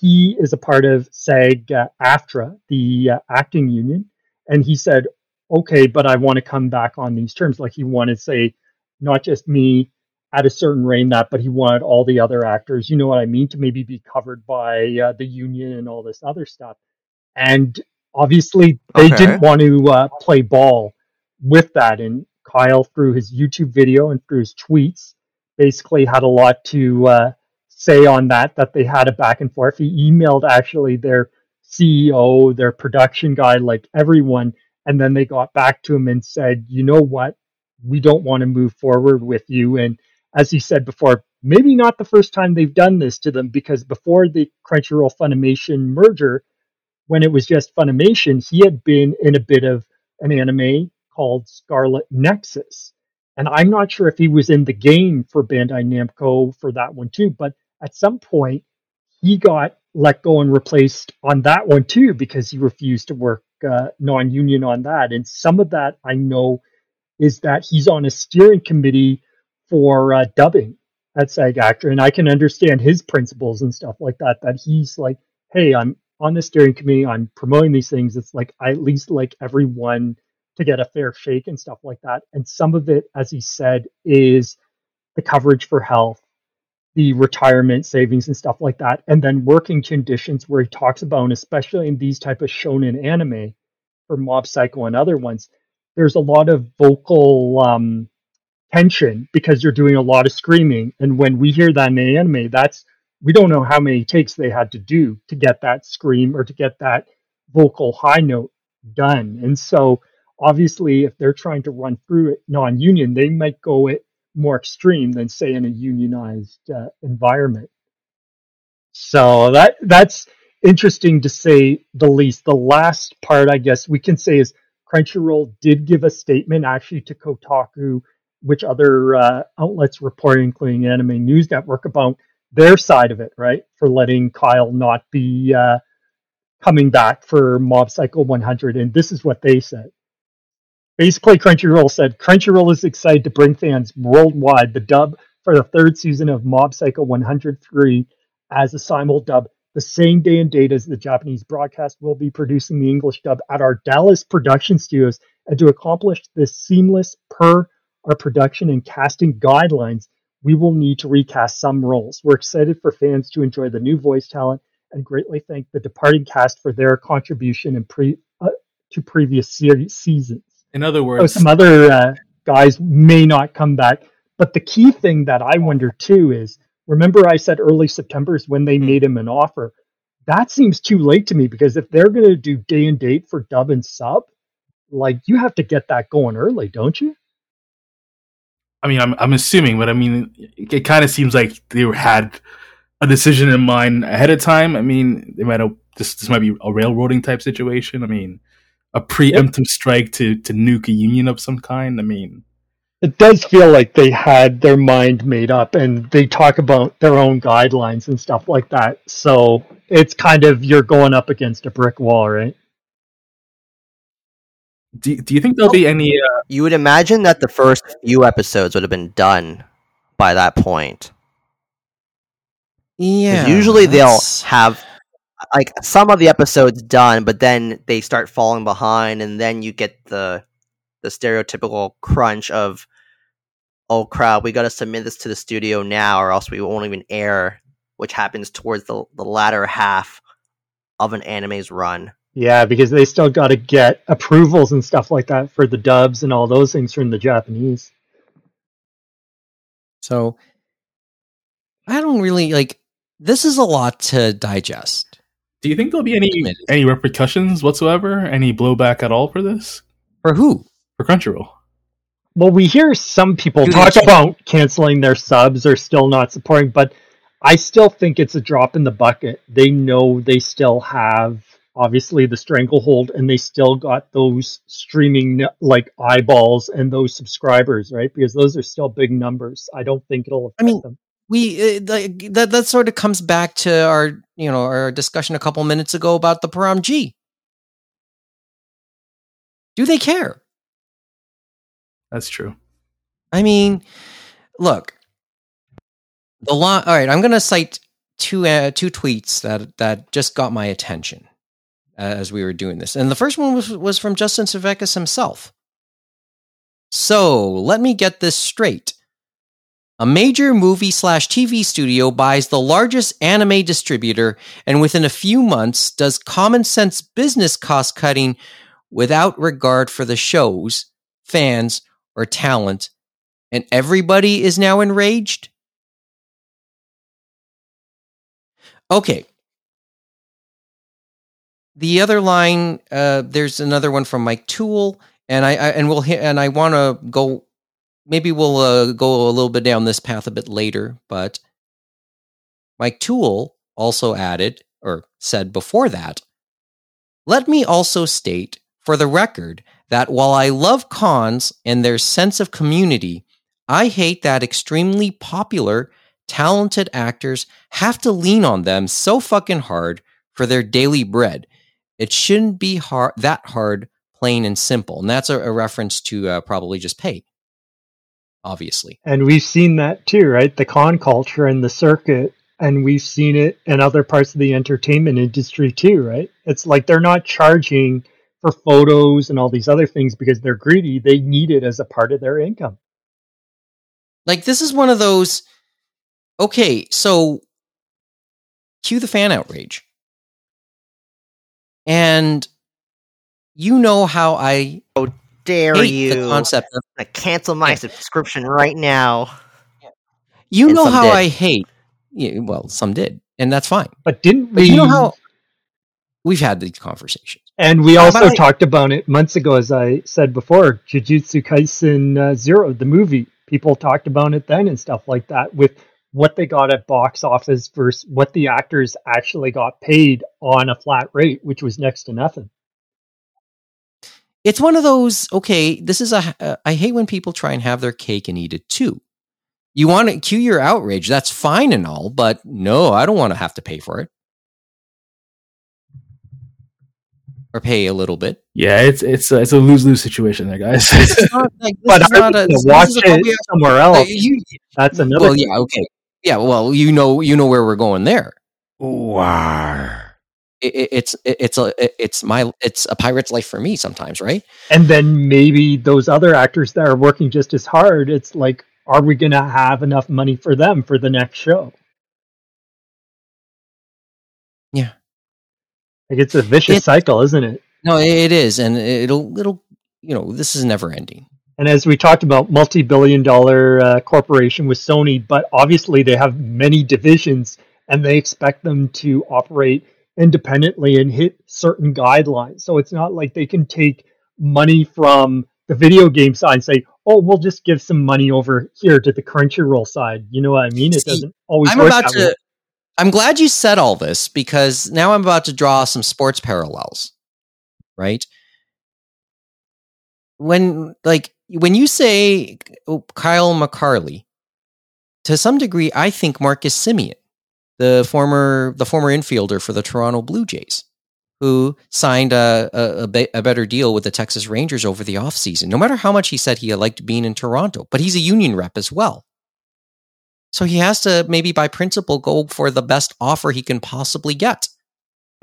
he is a part of SAG uh, AFTRA, the uh, acting union, and he said, "Okay, but I want to come back on these terms." Like he wanted to say, not just me at a certain rate, that, but he wanted all the other actors. You know what I mean? To maybe be covered by uh, the union and all this other stuff. And obviously, they Okay. didn't want to uh, play ball with that. And Kyle, through his YouTube video and through his tweets, basically had a lot to uh, say on that. That they had a back and forth. He emailed actually their CEO, their production guy, like everyone, and then they got back to him and said, "You know what? We don't want to move forward with you." And as he said before, maybe not the first time they've done this to them because before the Crunchyroll Funimation merger, when it was just Funimation, he had been in a bit of an anime called Scarlet Nexus. And I'm not sure if he was in the game for Bandai Namco for that one too, but at some point he got let go and replaced on that one too because he refused to work uh, non-union on that. And some of that I know is that he's on a steering committee for uh, dubbing at SAG-AFTRA, and I can understand his principles and stuff like that. That he's like, hey, I'm on the steering committee, I'm promoting these things. It's like I at least like everyone to get a fair shake and stuff like that. And some of it, as he said, is the coverage for health, the retirement savings and stuff like that, and then working conditions where he talks about, especially in these type of shonen anime, for Mob Psycho and other ones, there's a lot of vocal um, tension because you're doing a lot of screaming. And when we hear that in the anime, that's we don't know how many takes they had to do to get that scream or to get that vocal high note done. And so obviously if they're trying to run through it non-union, they might go it more extreme than say in a unionized uh, environment. So that that's interesting to say the least. The last part I guess we can say is Crunchyroll did give a statement actually to Kotaku, which other uh, outlets report, including Anime News Network, about their side of it, right? For letting Kyle not be uh, coming back for Mob Psycho 100. And this is what they said. Basically, Crunchyroll said Crunchyroll is excited to bring fans worldwide the dub for the third season of Mob Psycho 103 as a simul dub the same day and date as the Japanese broadcast, will be producing the English dub at our Dallas production studios. And to accomplish this seamless per our production and casting guidelines, we will need to recast some roles. We're excited for fans to enjoy the new voice talent and greatly thank the departing cast for their contribution pre, uh, to previous series, seasons. In other Oh, words, some other uh, guys may not come back. But the key thing that I wonder too is remember I said early September is when they Hmm. made him an offer. That seems too late to me because if they're going to do day and date for dub and sub, like you have to get that going early, don't you? I mean, I'm I'm assuming, but I mean, it, it kind of seems like they had a decision in mind ahead of time. I mean, they might have this this might be a railroading type situation. I mean, a preemptive strike to to nuke a union of some kind. I mean, It does feel like they had their mind made up and they talk about their own guidelines and stuff like that. So it's kind of you're going up against a brick wall, right? Do do you think there'll be any? Uh, You would imagine that the first few episodes would have been done by that point. Yeah. usually they'll have like some of the episodes done, but then they start falling behind, and then you get the the stereotypical crunch of, oh crap, we got to submit this to the studio now, or else we won't even air, which happens towards the the latter half of an anime's run. Yeah, because they still got to get approvals and stuff like that for the dubs and all those things from the Japanese. So I don't really like this is a lot to digest. do you think there'll be any any repercussions whatsoever? Any blowback at all for this For who? for Crunchyroll? Well, we hear some people Do they talk about canceling their subs or still not supporting, but I still think it's a drop in the bucket. They know they still have obviously the stranglehold and they still got those streaming like eyeballs and those subscribers, right? Because those are still big numbers. I don't think it'll affect I mean, them. We uh, like, that that sort of comes back to our you know our discussion a couple minutes ago about the Param G. Do they care? That's true. I mean, look, the law. All right, I'm going to cite two uh, two tweets that that just got my attention uh, as we were doing this, and the first one was was from Justin Sevakis himself. So let me get this straight. A major movie slash TV studio buys the largest anime distributor and within a few months does common sense business cost cutting without regard for the shows, fans, or talent, and everybody is now enraged? Okay. The other line, uh, there's another one from Mike Toole, and I, I and we'll hit, and I want to go. Maybe we'll uh, go a little bit down this path a bit later, but Mike Toole also added or said before that. Let me also state, for the record, that while I love cons and their sense of community, I hate that extremely popular, talented actors have to lean on them so fucking hard for their daily bread. It shouldn't be hard that hard, plain and simple. And that's a, a reference to uh, probably just pay, obviously. And we've seen that too, right? The con culture and the circuit. And we've seen it in other parts of the entertainment industry too, right? It's like they're not charging for photos and all these other things because they're greedy. They need it as a part of their income. Like this is one of those. Okay, so cue the fan outrage, and you know how I Dare hate the you? concept of. I cancel my Yeah. subscription right now. You And know how did. I hate. Yeah, well, some did, and that's fine. But didn't But we? you know how we've had these conversations. and we also about I- talked about it months ago, as I said before. Jujutsu Kaisen uh, Zero, the movie. People talked about it then and stuff like that with what they got at box office versus what the actors actually got paid on a flat rate, which was next to nothing. It's one of those. Okay, this is a. Uh, I hate when people try and have their cake and eat it too. You want to cue your outrage. That's fine and all, but no, I don't want to have to pay for it or pay a little bit. Yeah, it's it's a, it's a lose lose situation there, guys. It's not like, this But is I not a, would this watch is a it somewhere else. you- That's another. well, yeah, okay, yeah. Well, you know, you know where we're going there. It, it, it's it, it's a it's my it's a pirate's life for me sometimes, right? and then maybe those other actors that are working just as hard. It's like, are we going to have enough money for them for the next show? Yeah. Like it's a vicious It- cycle, isn't it? No, it, it is, and it'll it'll you know this is never ending. And as we talked about, multi-billion-dollar uh, corporation with Sony, but obviously they have many divisions, and they expect them to operate independently and hit certain guidelines. So it's not like they can take money from the video game side and say, "Oh, we'll just give some money over here to the Crunchyroll side." You know what I mean? It doesn't always. I'm work about that way. to. I'm glad you said all this because now I'm about to draw some sports parallels, right? When like when you say Kyle McCarley, to some degree, I think Marcus Semien, the former the former infielder for the Toronto Blue Jays, who signed a a, a better deal with the Texas Rangers over the offseason. No matter how much he said he liked being in Toronto, but he's a union rep as well. So he has to maybe by principle go for the best offer he can possibly get.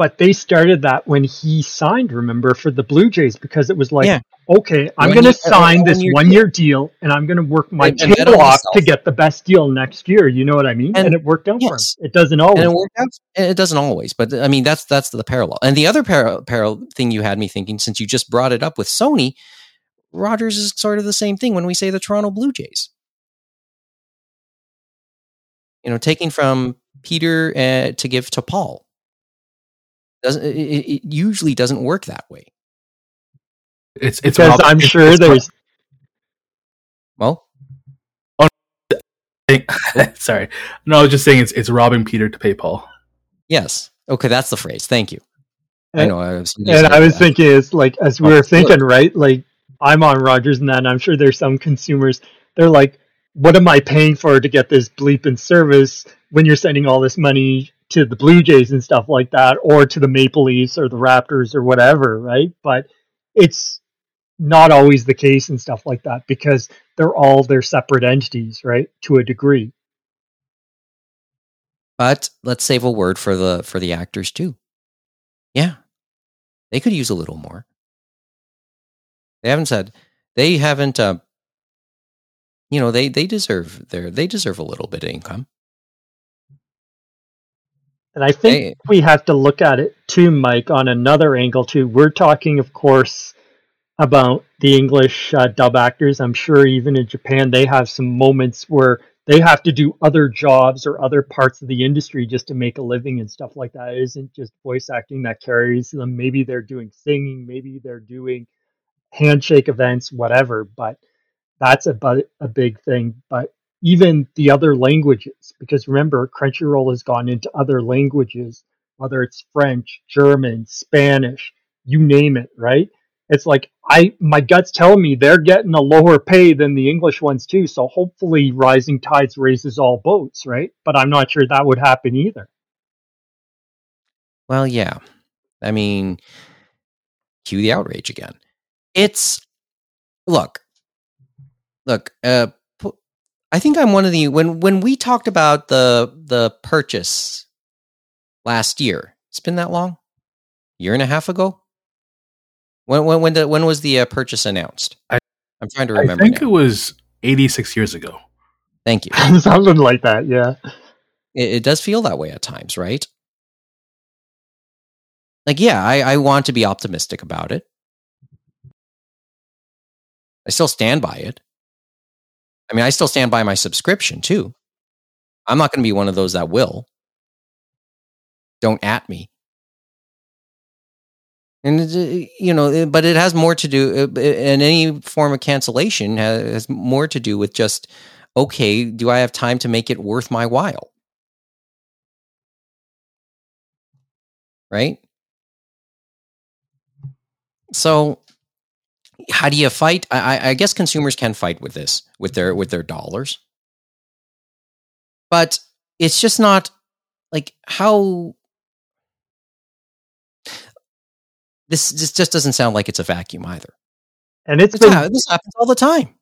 But they started that when he signed, remember, for the Blue Jays because it was like, Yeah. okay, I'm going to sign this one year deal and I'm going to work my And- and tail on off to get the best deal next year. You know what I mean? And, And- it worked out for him. It doesn't always. And it out. It doesn't always, but I mean that's that's the parallel. And the other parallel parallel thing you had me thinking, since you just brought it up with Sony, Rogers is sort of the same thing when we say the Toronto Blue Jays. You know, taking from Peter uh, to give to Paul doesn't it, it it usually doesn't work that way. it's it's because rob- I'm it's- sure it's there's Well, rob- oh, sorry. No, I was just saying it's it's robbing Peter to pay Paul. yes, okay, that's the phrase. Thank you. I know. I was, and I was thinking it's like as we Oh, were look. thinking, right? Like I'm on Rogers and that, I'm sure there's some consumers. They're like, "What am I paying for to get this bleep bleeping service when you're sending all this money to the Blue Jays and stuff like that, or to the Maple Leafs or the Raptors or whatever?" Right? But it's not always the case and stuff like that because they're all their separate entities, right? To a degree. But let's save a word for the for the actors too. Yeah. They could use a little more. They haven't said they haven't uh you know, they they deserve their they deserve a little bit of income. And I think Hey. we have to look at it too, Mike, on another angle too. We're talking, of course, about the English uh, dub actors. I'm sure even in Japan, they have some moments where they have to do other jobs or other parts of the industry just to make a living and stuff like that. It isn't just voice acting that carries them. Maybe they're doing singing, maybe they're doing handshake events, whatever. But that's a, a big thing. But even the other languages, because remember, Crunchyroll has gone into other languages, whether it's French, German, Spanish, you name it, right? it's like I my gut's telling me they're getting a lower pay than the English ones too. So hopefully, rising tides raises all boats, right? But I'm not sure that would happen either. Well, yeah. I mean, cue the outrage again. It's look, look. Uh, I think I'm one of the when when we talked about the the purchase last year. It's been that long, year and a half ago. When when when, the, when was the uh, purchase announced? I- I'm trying to remember. I think now. it was 86 years ago. Thank you. Something like that, yeah. it, it does feel that way at times, right? Like, yeah, I, I want to be optimistic about it. I still stand by it. I mean, I still stand by my subscription too. I'm not going to be one of those that will. Don't at me. And uh, you know, but it has more to do, uh, and any form of cancellation has more to do with just, okay, do I have time to make it worth my while? right? So, how do you fight? I, I- guess consumers can fight with this with their with their dollars, but it's just not like how this this just doesn't sound like it's a vacuum either. And it's It's been ha- this happens all the time.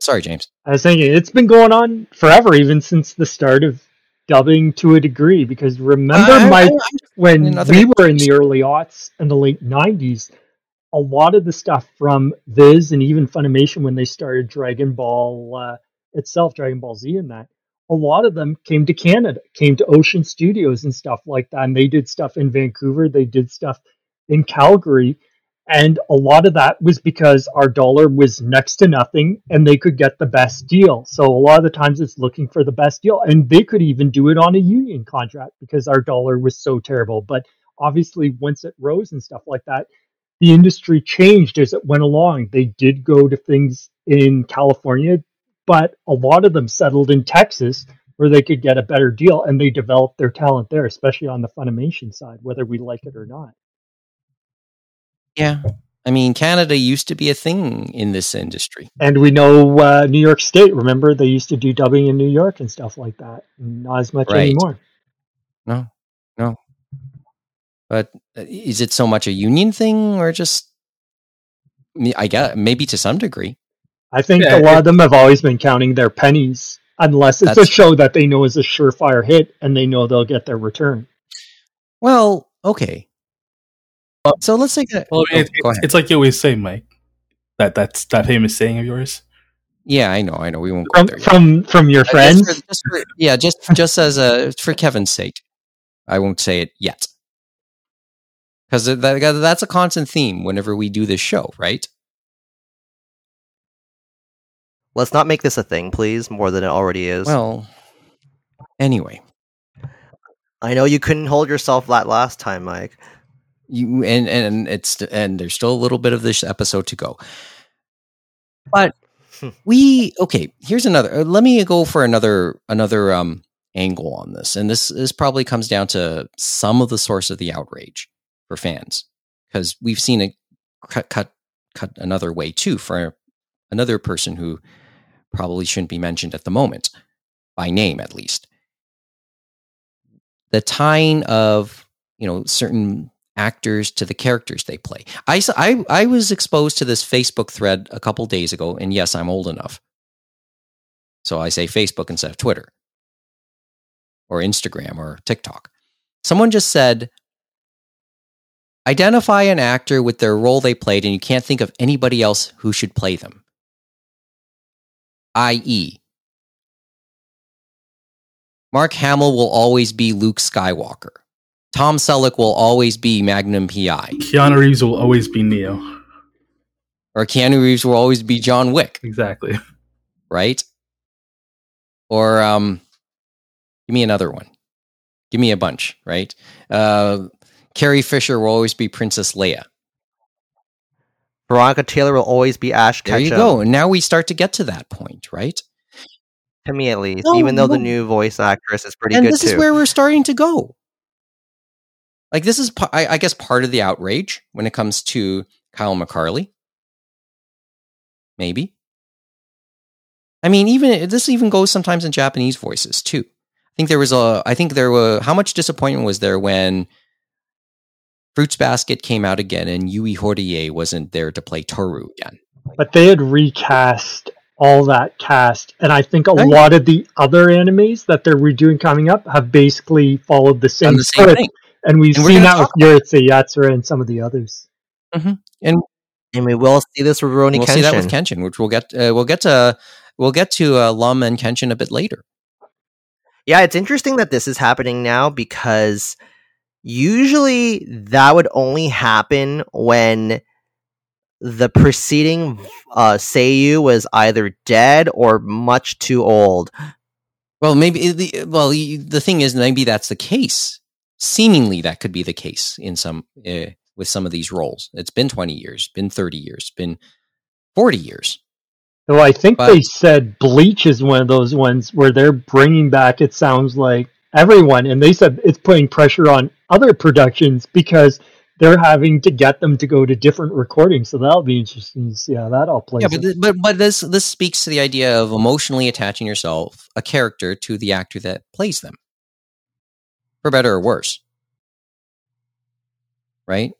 Sorry, James. I was thinking it's been going on forever, even since the start of dubbing to a degree. Because remember, I- Mike, when we were in the early aughts and the late '90s, a lot of the stuff from Viz and even Funimation when they started Dragon Ball uh, itself, Dragon Ball Z, and that a lot of them came to Canada, came to Ocean Studios and stuff like that, and they did stuff in Vancouver, they did stuff in Calgary. And a lot of that was because our dollar was next to nothing and they could get the best deal. So a lot of the times it's looking for the best deal. And they could even do it on a union contract because our dollar was so terrible. But obviously, once it rose and stuff like that, the industry changed as it went along. They did go to things in California, but a lot of them settled in Texas where they could get a better deal and they developed their talent there, especially on the Funimation side, whether we like it or not. Yeah, I mean, Canada used to be a thing in this industry. And we know uh, New York State. Remember, they used to do dubbing in New York and stuff like that. Not as much Right. anymore. No, no. But uh, is it so much a union thing or just? I guess maybe to some degree. I think Yeah, a lot it- of them have always been counting their pennies, unless it's a show that they know is a surefire hit and they know they'll get their return. Well, okay. So let's take a. Well, oh, it, go it's, ahead. it's like you always say, Mike. That that's that famous saying of yours. Yeah, I know, I know. We won't go From there. yet. from from your Uh, just friends. for- just for- yeah, just just as a for Kevin's sake, I won't say it yet because that, that's a constant theme whenever we do this show, right? Let's not make this a thing, please, more than it already is. Well, anyway, I know you couldn't hold yourself that last time, Mike. you and and it's and there's still a little bit of this episode to go, but Hmm. we okay. Here's another. uh, Let me go for another another um angle on this, and this this probably comes down to some of the source of the outrage for fans because we've seen it cut cut cut another way too for another person who probably shouldn't be mentioned at the moment by name at least. The tying of you know certain actors to the characters they play. I i, I was exposed to this facebook thread a couple days ago and yes i'm old enough. So i say facebook instead of twitter or instagram or tiktok. Someone just said identify an actor with their role they played and you can't think of anybody else who should play them. I.e mark hamill will always be luke skywalker. Tom selleck will always be magnum pi Keanu Reeves will always be Neo. or keanu reeves will always be john wick. Exactly. right? Or um give me another one. Give me a bunch right? Uh carrie fisher will always be princess leia Veronica Taylor will always be Ash there you go and now we start to get to that point right To me, at least. No, even though the new voice actress is pretty and good this too. is where we're starting to go Like this is, I, I guess, part of the outrage when it comes to Kyle McCarley. Maybe. I mean, even this even goes sometimes in Japanese voices too. I think there was a. I think there were. How much disappointment was there when Fruits Basket came out again and Yui Horie wasn't there to play Tohru again? But they had recast all that cast, and I think a Right. lot of the other animes that they're redoing coming up have basically followed the same, the same script. thing. and we've And we're seen that with Urusei Yatsura and some of the others. And we will see this with Roni we'll Kenshin. see that with Kenshin, which we'll get. Uh, we'll get to. We'll get to uh, Lum and Kenshin a bit later. Yeah, it's interesting that this is happening now because usually that would only happen when the preceding uh, Seiyu was either dead or much too old. Well, maybe the well the the thing is maybe that's the case. Seemingly, that could be the case in some uh, with some of these roles. It's been twenty years, been thirty years, been forty years. Though I think But- they said Bleach is one of those ones where they're bringing back. It sounds like everyone, and they said it's putting pressure on other productions because they're having to get them to go to different recordings. So that'll be interesting to see how that all plays. Yeah, but th- but but this this speaks to the idea of emotionally attaching yourself a character to the actor that plays them, for better or worse. Right.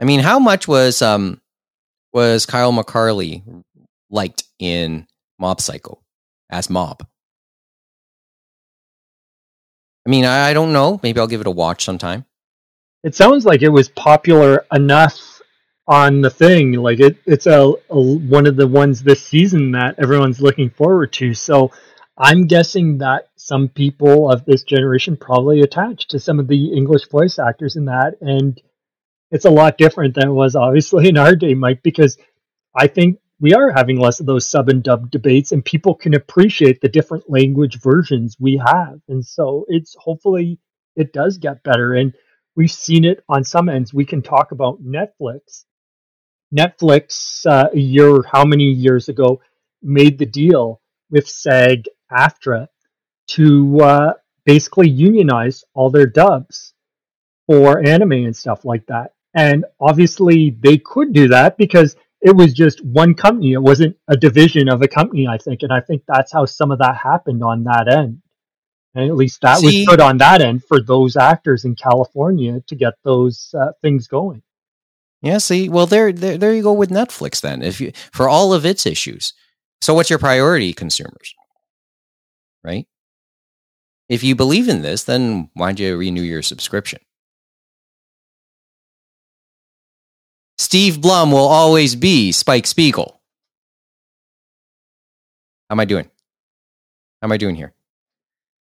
I mean, how much was um was Kyle McCarley liked in Mob Psycho as Mob? I mean, I, I don't know. Maybe I'll give it a watch sometime. it sounds like it was popular enough on the thing. Like it, it's a, a one of the ones this season that everyone's looking forward to. So I'm guessing that some people of this generation probably attached to some of the English voice actors in that, and it's a lot different than it was obviously in our day, Mike, because I think we are having less of those sub and dub debates, and people can appreciate the different language versions we have, and so it's hopefully it does get better and we've seen it on some ends. We can talk about Netflix. Netflix, uh, a year, how many years ago, made the deal with SAG AFTRA to uh, basically unionize all their dubs for anime and stuff like that. And obviously, they could do that because it was just one company. It wasn't a division of a company, I think. And I think that's how some of that happened on that end. And at least that See- was put on that end for those actors in California to get those uh, things going. Yeah, see, well, there, there, there you go with Netflix. Then, if you for all of its issues, so what's your priority, consumers? Right? If you believe in this, then why'd you renew your subscription? Steve Blum will always be Spike Spiegel. How am I doing? How am I doing here?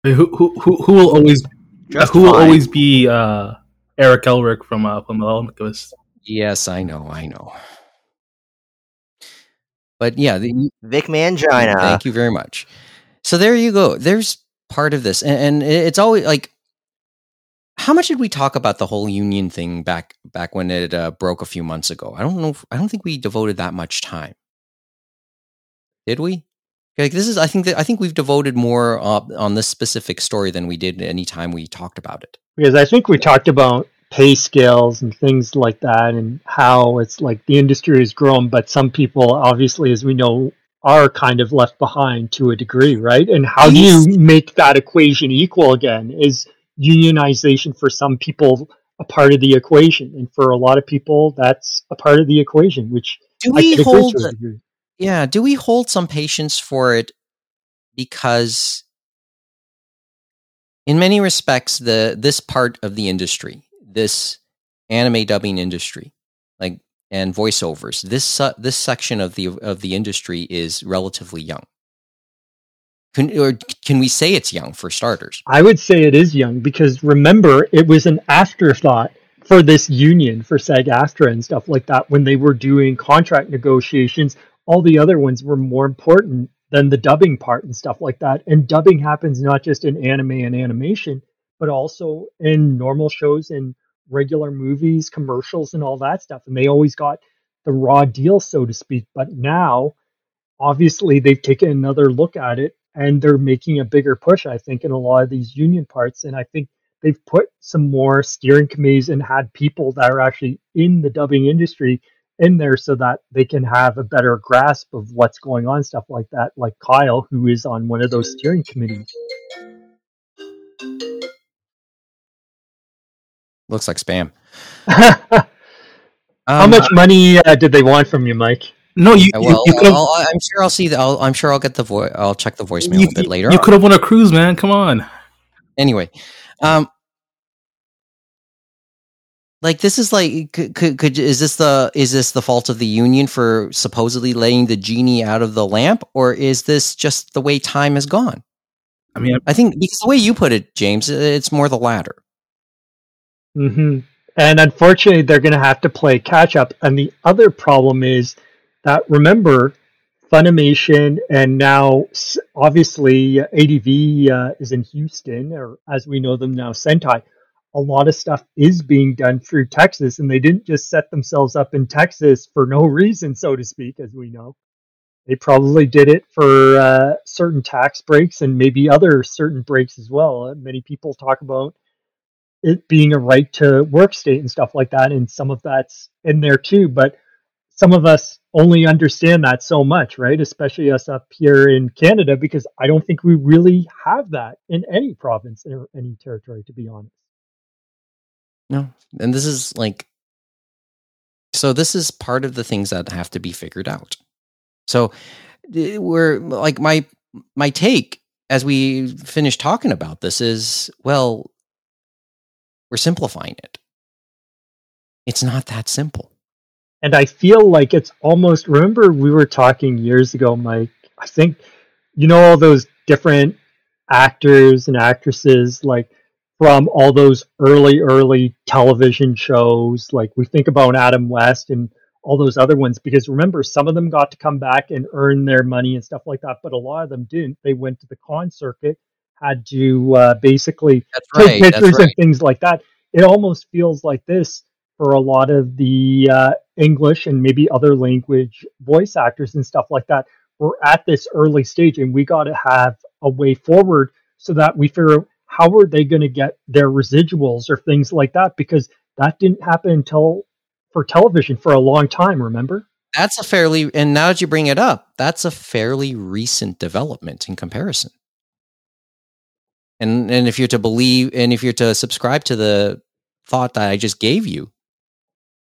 Who who who, who will always Just who will always be uh, Eric Elric from uh, from Alchemist? Yes, I know, I know. But yeah, the, Vic Mignogna. Thank you very much. So there you go. There's part of this, and, and it's always like, how much did we talk about the whole union thing back back when it uh, broke a few months ago? I don't know. If, I don't think we devoted that much time. Did we? Like this is. I think that I think we've devoted more uh, on this specific story than we did any time we talked about it. Because I think we talked about pay scales and things like that and how it's like the industry has grown, but some people, obviously, as we know, are kind of left behind to a degree, right? And how do you make that equation equal again? Is unionization for some people a part of the equation? And for a lot of people, that's a part of the equation, which Do I we hold? Yeah. Do we hold some patience for it because in many respects the this part of the industry, this anime dubbing industry, like and voiceovers, this su- this section of the of the industry is relatively young. Can, or can we say it's young for starters? I would say it is young because remember, it was an afterthought for this union for SAG AFTRA and stuff like that when they were doing contract negotiations. All the other ones were more important than the dubbing part and stuff like that. And dubbing happens not just in anime and animation, but also in normal shows and regular movies, commercials, and all that stuff. And they always got the raw deal, so to speak. But now, obviously, they've taken another look at it and they're making a bigger push, I think, in a lot of these union parts. And I think they've put some more steering committees and had people that are actually in the dubbing industry in there so that they can have a better grasp of what's going on, stuff like that. Like Kyle, who is on one of those steering committees. Looks like spam. How Um, much money uh, did they want from you, Mike? No, you, you, Well, you could have I'll, I'm sure I'll see. The, I'll, I'm sure I'll get the voice. I'll check the voicemail you, a bit later. You could have won a cruise, man. Come on. anyway um like this is like could, could, could is this the is this the fault of the union for supposedly letting the genie out of the lamp or is this just the way time has gone I mean, i think because the way you put it james it's more the latter hmm And unfortunately, they're going to have to play catch up. And the other problem is that remember, Funimation and now obviously uh, ADV uh, is in Houston, or as we know them now, Sentai. A lot of stuff is being done through Texas, and they didn't just set themselves up in Texas for no reason, so to speak, as we know. They probably did it for uh, certain tax breaks and maybe other certain breaks as well. Uh, many people talk about it being a right to work state and stuff like that, and some of that's in there too. But some of us only understand that so much, right? Especially us up here in Canada, because I don't think we really have that in any province or any territory, to be honest. no and this is like so this is part of the things that have to be figured out so eh, we're like my my take as we finish talking about this is well we're simplifying it it's not that simple And I feel like it's almost, remember, we were talking years ago, Mike. I think, you know, all those different actors and actresses, like from all those early, early television shows. Like we think about Adam West and all those other ones, because remember, some of them got to come back and earn their money and stuff like that, but a lot of them didn't. They went to the con circuit, had to uh, basically that's take right pictures right and things like that. It almost feels like this for a lot of the uh, English and maybe other language voice actors and stuff like that. We're at this early stage, and we got to have a way forward so that we figure out how are they going to get their residuals or things like that because that didn't happen until for television for a long time. Remember? that's a fairly and now that you bring it up that's a fairly recent development in comparison and and if you're to believe and if you're to subscribe to the thought that i just gave you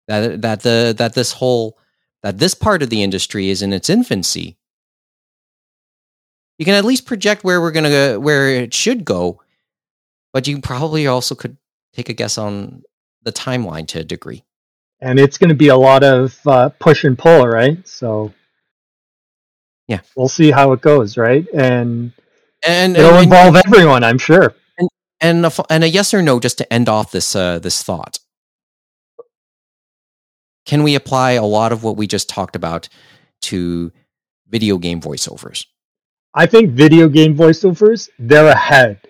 that that the that this whole that this part of the industry is in its infancy you can at least project where we're going to go where it should go but you probably also could take a guess on the timeline to a degree And it's going to be a lot of uh, push and pull, right? So, Yeah. we'll see how it goes, right? And and it'll and- involve everyone, I'm sure. and a, f- and a yes or no just to end off this uh, this thought. Can we apply a lot of what we just talked about to video game voiceovers? I think video game voiceovers, they're ahead,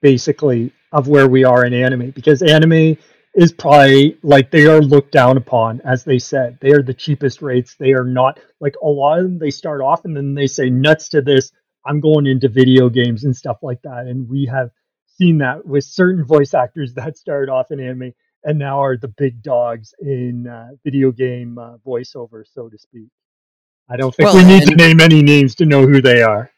basically, of where we are in anime because anime is probably like they are looked down upon, as they said. They are the cheapest rates. They are not like a lot of them, they start off and then they say, nuts to this. I'm going into video games and stuff like that. And we have seen that with certain voice actors that started off in anime and now are the big dogs in uh, video game uh, voiceover, so to speak. I don't think Well, we need to name any names to know who they are.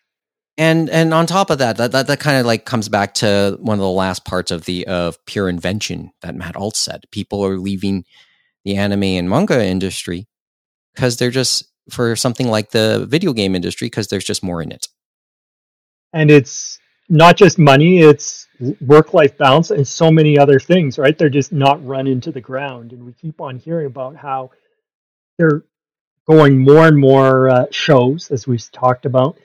And and on top of that, that that, that kind of like comes back to one of the last parts of the of pure invention that Matt Alt said. People are leaving the anime and manga industry because they're just for something like the video game industry because there's just more in it. and it's not just money it's work life balance and so many other things right? They're just not run into the ground. And we keep on hearing about how they're going more and more uh, shows as we've talked about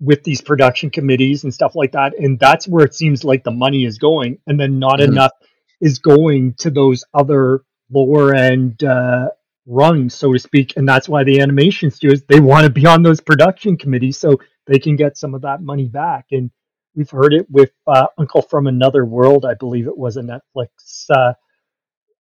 with these production committees and stuff like that. And that's where it seems like the money is going. And then not Mhm. enough is going to those other lower end uh, rungs so to speak. And that's why the animation studios they want to be on those production committees so they can get some of that money back. And we've heard it with uh, uncle from another world i believe it was a netflix uh,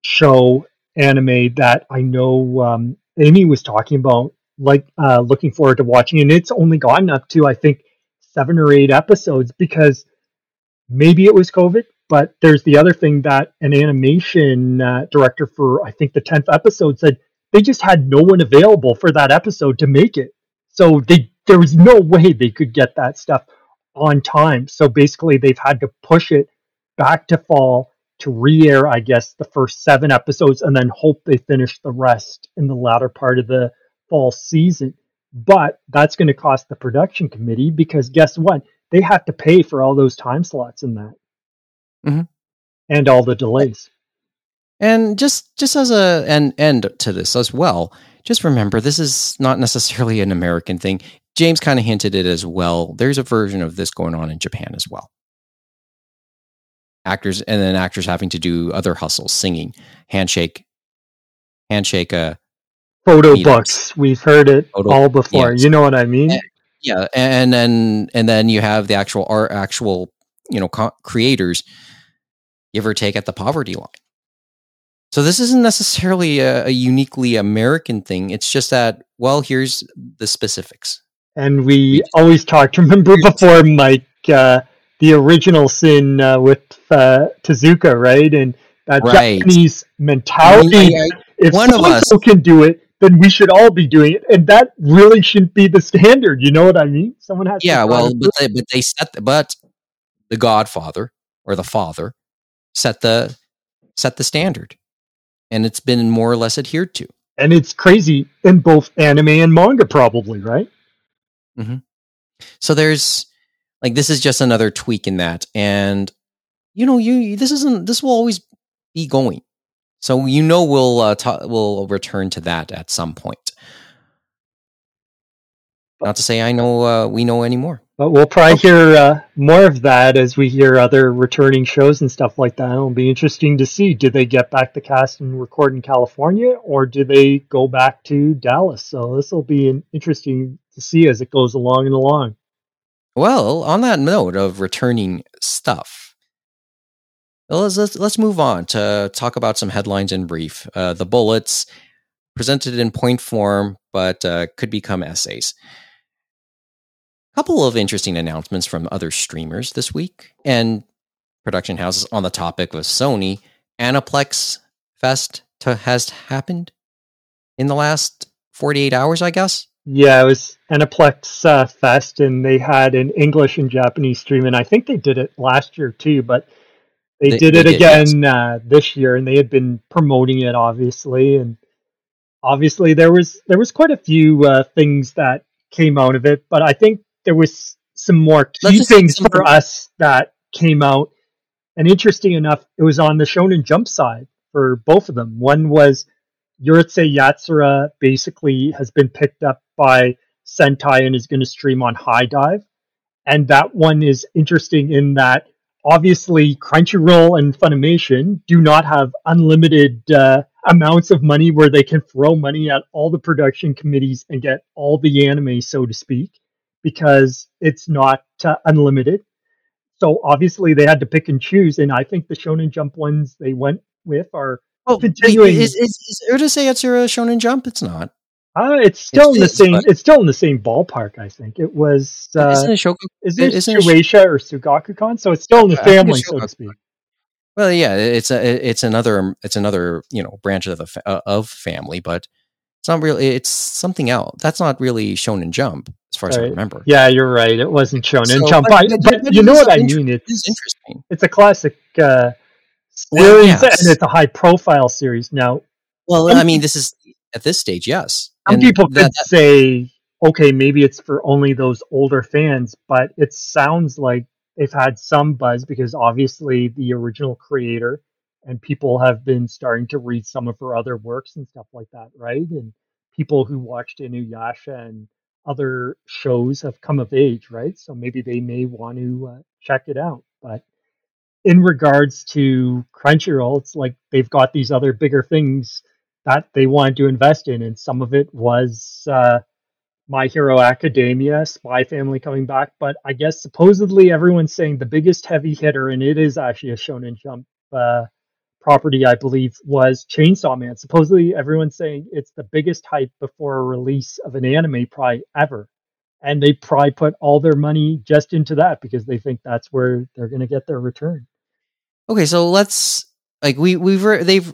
show anime that i know um, amy was talking about like uh, looking forward to watching and it's only gotten up to i think seven or eight episodes because maybe it was covid But there's the other thing that an animation uh, director for I think the tenth episode said they just had no one available for that episode to make it. So they there was no way they could get that stuff on time. So basically, they've had to push it back to fall to re-air, I guess, the first seven episodes, and then hope they finish the rest in the latter part of the fall season. But that's going to cost the production committee because guess what? They have to pay for all those time slots in that, Mhm. and all the delays. And just just as a an end to this as well, just remember this is not necessarily an American thing. James kind of hinted it as well. There's a version of this going on in Japan as well. Actors and then actors having to do other hustles, singing, handshake, handshake. Uh, Photo books, we've heard it Photo- all before. yes. You know what I mean? Eh, yeah, and then and then you have the actual art, actual you know co- creators give or take at the poverty line. So this isn't necessarily a, a uniquely American thing. It's just that well, here's the specifics. And we always talked. Remember before, Mike, uh, the original sin uh, with uh, Tezuka, right? And that Right. Japanese mentality. I- I- if one of us- can do it, then we should all be doing it, and that really shouldn't be the standard. You know what I mean? Someone has. to yeah, well, but they, but they set the, but the Godfather or the Father set the set the standard, and it's been more or less adhered to. and it's crazy in both anime and manga, probably, right? So there's like this is just another tweak in that, and you know, you this isn't this will always be going. So you know we'll uh, we'll return to that at some point. Not to say I know uh, we know anymore. But we'll probably hear uh, more of that as we hear other returning shows and stuff like that. It'll be interesting to see. Do they get back the cast and record in California, or do they go back to Dallas? So this will be an interesting to see as it goes along and along. Well, on that note of returning stuff, let's let's, let's move on to talk about some headlines in brief. Uh, the bullets presented in point form, but uh, could become essays. Couple of interesting announcements from other streamers this week and production houses on the topic of Sony. Aniplex Fest to, has happened in the last 48 hours, I guess. Yeah, it was Aniplex uh, Fest, and they had an English and Japanese stream, and I think they did it last year too, but they, They- did they it did, again uh, this year, and they had been promoting it obviously, and obviously there was there was quite a few uh, things that came out of it, but I think there was some more key things for us that came out, and interesting enough, it was on the Shonen Jump side for both of them. One was Urusei Yatsura basically has been picked up by Sentai and is going to stream on HIDIVE. And that one is interesting in that obviously Crunchyroll and Funimation do not have unlimited uh, amounts of money where they can throw money at all the production committees and get all the anime, so to speak, because it's not uh, unlimited. So obviously they had to pick and choose. And I think the Shonen Jump ones they went with are Oh, Continuing- is, is, is Urusei Yatsura Shonen Jump? It's not. Uh, it's still It in the is, same. but- It's still in the same ballpark. I think it was. Uh, Isn't it Shoku? is it Shueisha or Shogakukan? So it's still in the family, so to speak. Well, yeah, it's a it's another it's another you know branch of the fa- uh, of family, but it's not really it's something else. That's not really Shonen Jump, as far as I remember. Yeah, you're right. It wasn't Shonen So, Jump, but- but, but- but you know what I mean. It's It's interesting. it's a classic uh, Well, series, yes. and it's a high profile series. Now, Well, I mean, this is at this stage, yes. some And people that- could say, okay, maybe it's for only those older fans, but it sounds like they've had some buzz because obviously the original creator and people have been starting to read some of her other works and stuff like that, right? And people who watched Inuyasha and other shows have come of age, right? So maybe they may want to uh, check it out. But in regards to Crunchyroll, it's like they've got these other bigger things that they wanted to invest in, and some of it was uh, My Hero Academia, Spy Family coming back. But I guess supposedly everyone's saying the biggest heavy hitter, and it is actually a Shonen Jump uh, property, I believe, was Chainsaw Man. Supposedly everyone's saying it's the biggest hype before a release of an anime probably ever. And they probably put all their money just into that because they think that's where they're going to get their return. Okay, so let's like we we've re- they've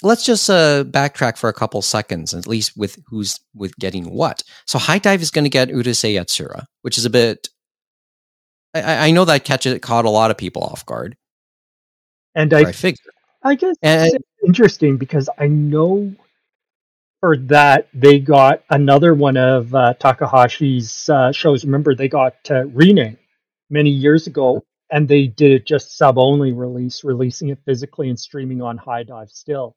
let's just uh backtrack for a couple seconds at least with who's with getting what. So HIDIVE is going to get Urusei Yatsura, which is a bit. I, I know that catch caught a lot of people off guard. And I, I, figure. I guess And- it's interesting because I know for that they got another one of uh, Takahashi's uh, shows. Remember, they got uh, RIN-NE many years ago, and they did it just sub only release, releasing it physically and streaming on HIDIVE still.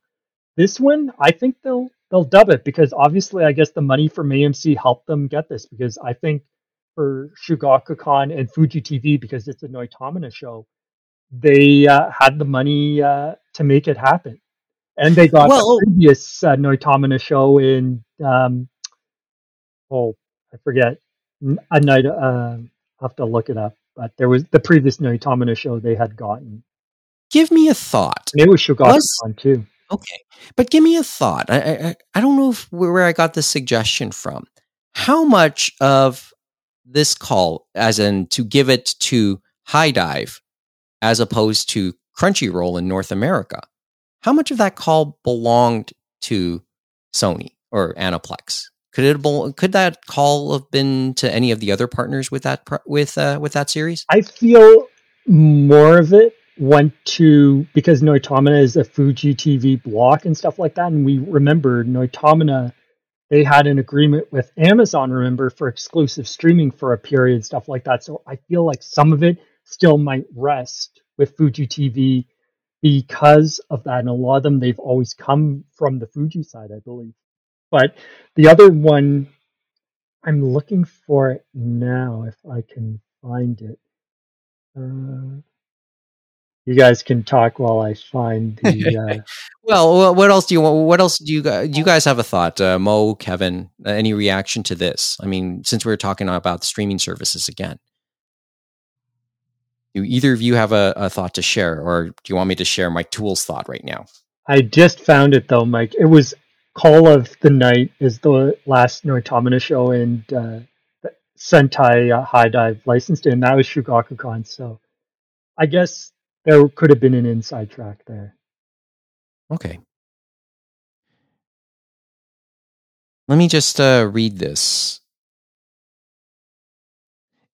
This one, I think they'll they'll dub it because obviously, I guess the money from AMC helped them get this because I think for Shogakukan and Fuji TV because it's a Noitamina show, they uh, had the money uh, to make it happen, and they got Well- the previous uh, Noitamina show in um, oh I forget a night. Uh, I'll have to look it up, but there was the previous Noitamina show they had gotten, Give me a thought. and it was Shogakukan Was- too. Okay, but give me a thought. I I, I don't know if where I got this suggestion from. How much of this call, as in to give it to HIDIVE, as opposed to Crunchyroll in North America, how much of that call belonged to Sony or Aniplex? Could it could that call have been to any of the other partners with that with uh, with that series? I feel more of it went to because Noitamina is a Fuji TV block and stuff like that, and we remember Noitamina they had an agreement with Amazon, remember, for exclusive streaming for a period, stuff like that. So I feel like some of it still might rest with Fuji TV because of that. And a lot of them they've always come from the Fuji side, I believe. But the other one I'm looking for it now if I can find it. Uh, you guys can talk while I find the. Uh, Well, what else do you want? What else do you guys, do you guys have a thought? Uh, Mo, Kevin, uh, any reaction to this? I mean, since we are talking about the streaming services again, do either of you have a, a thought to share, or do you want me to share my tools thought right now? I just found it though, Mike. It was Call of the Night is the last Noitamina show and uh, Sentai uh, HIDIVE licensed and that was Shogakukan. So I guess there could have been an inside track there. Okay. Let me just uh, read this.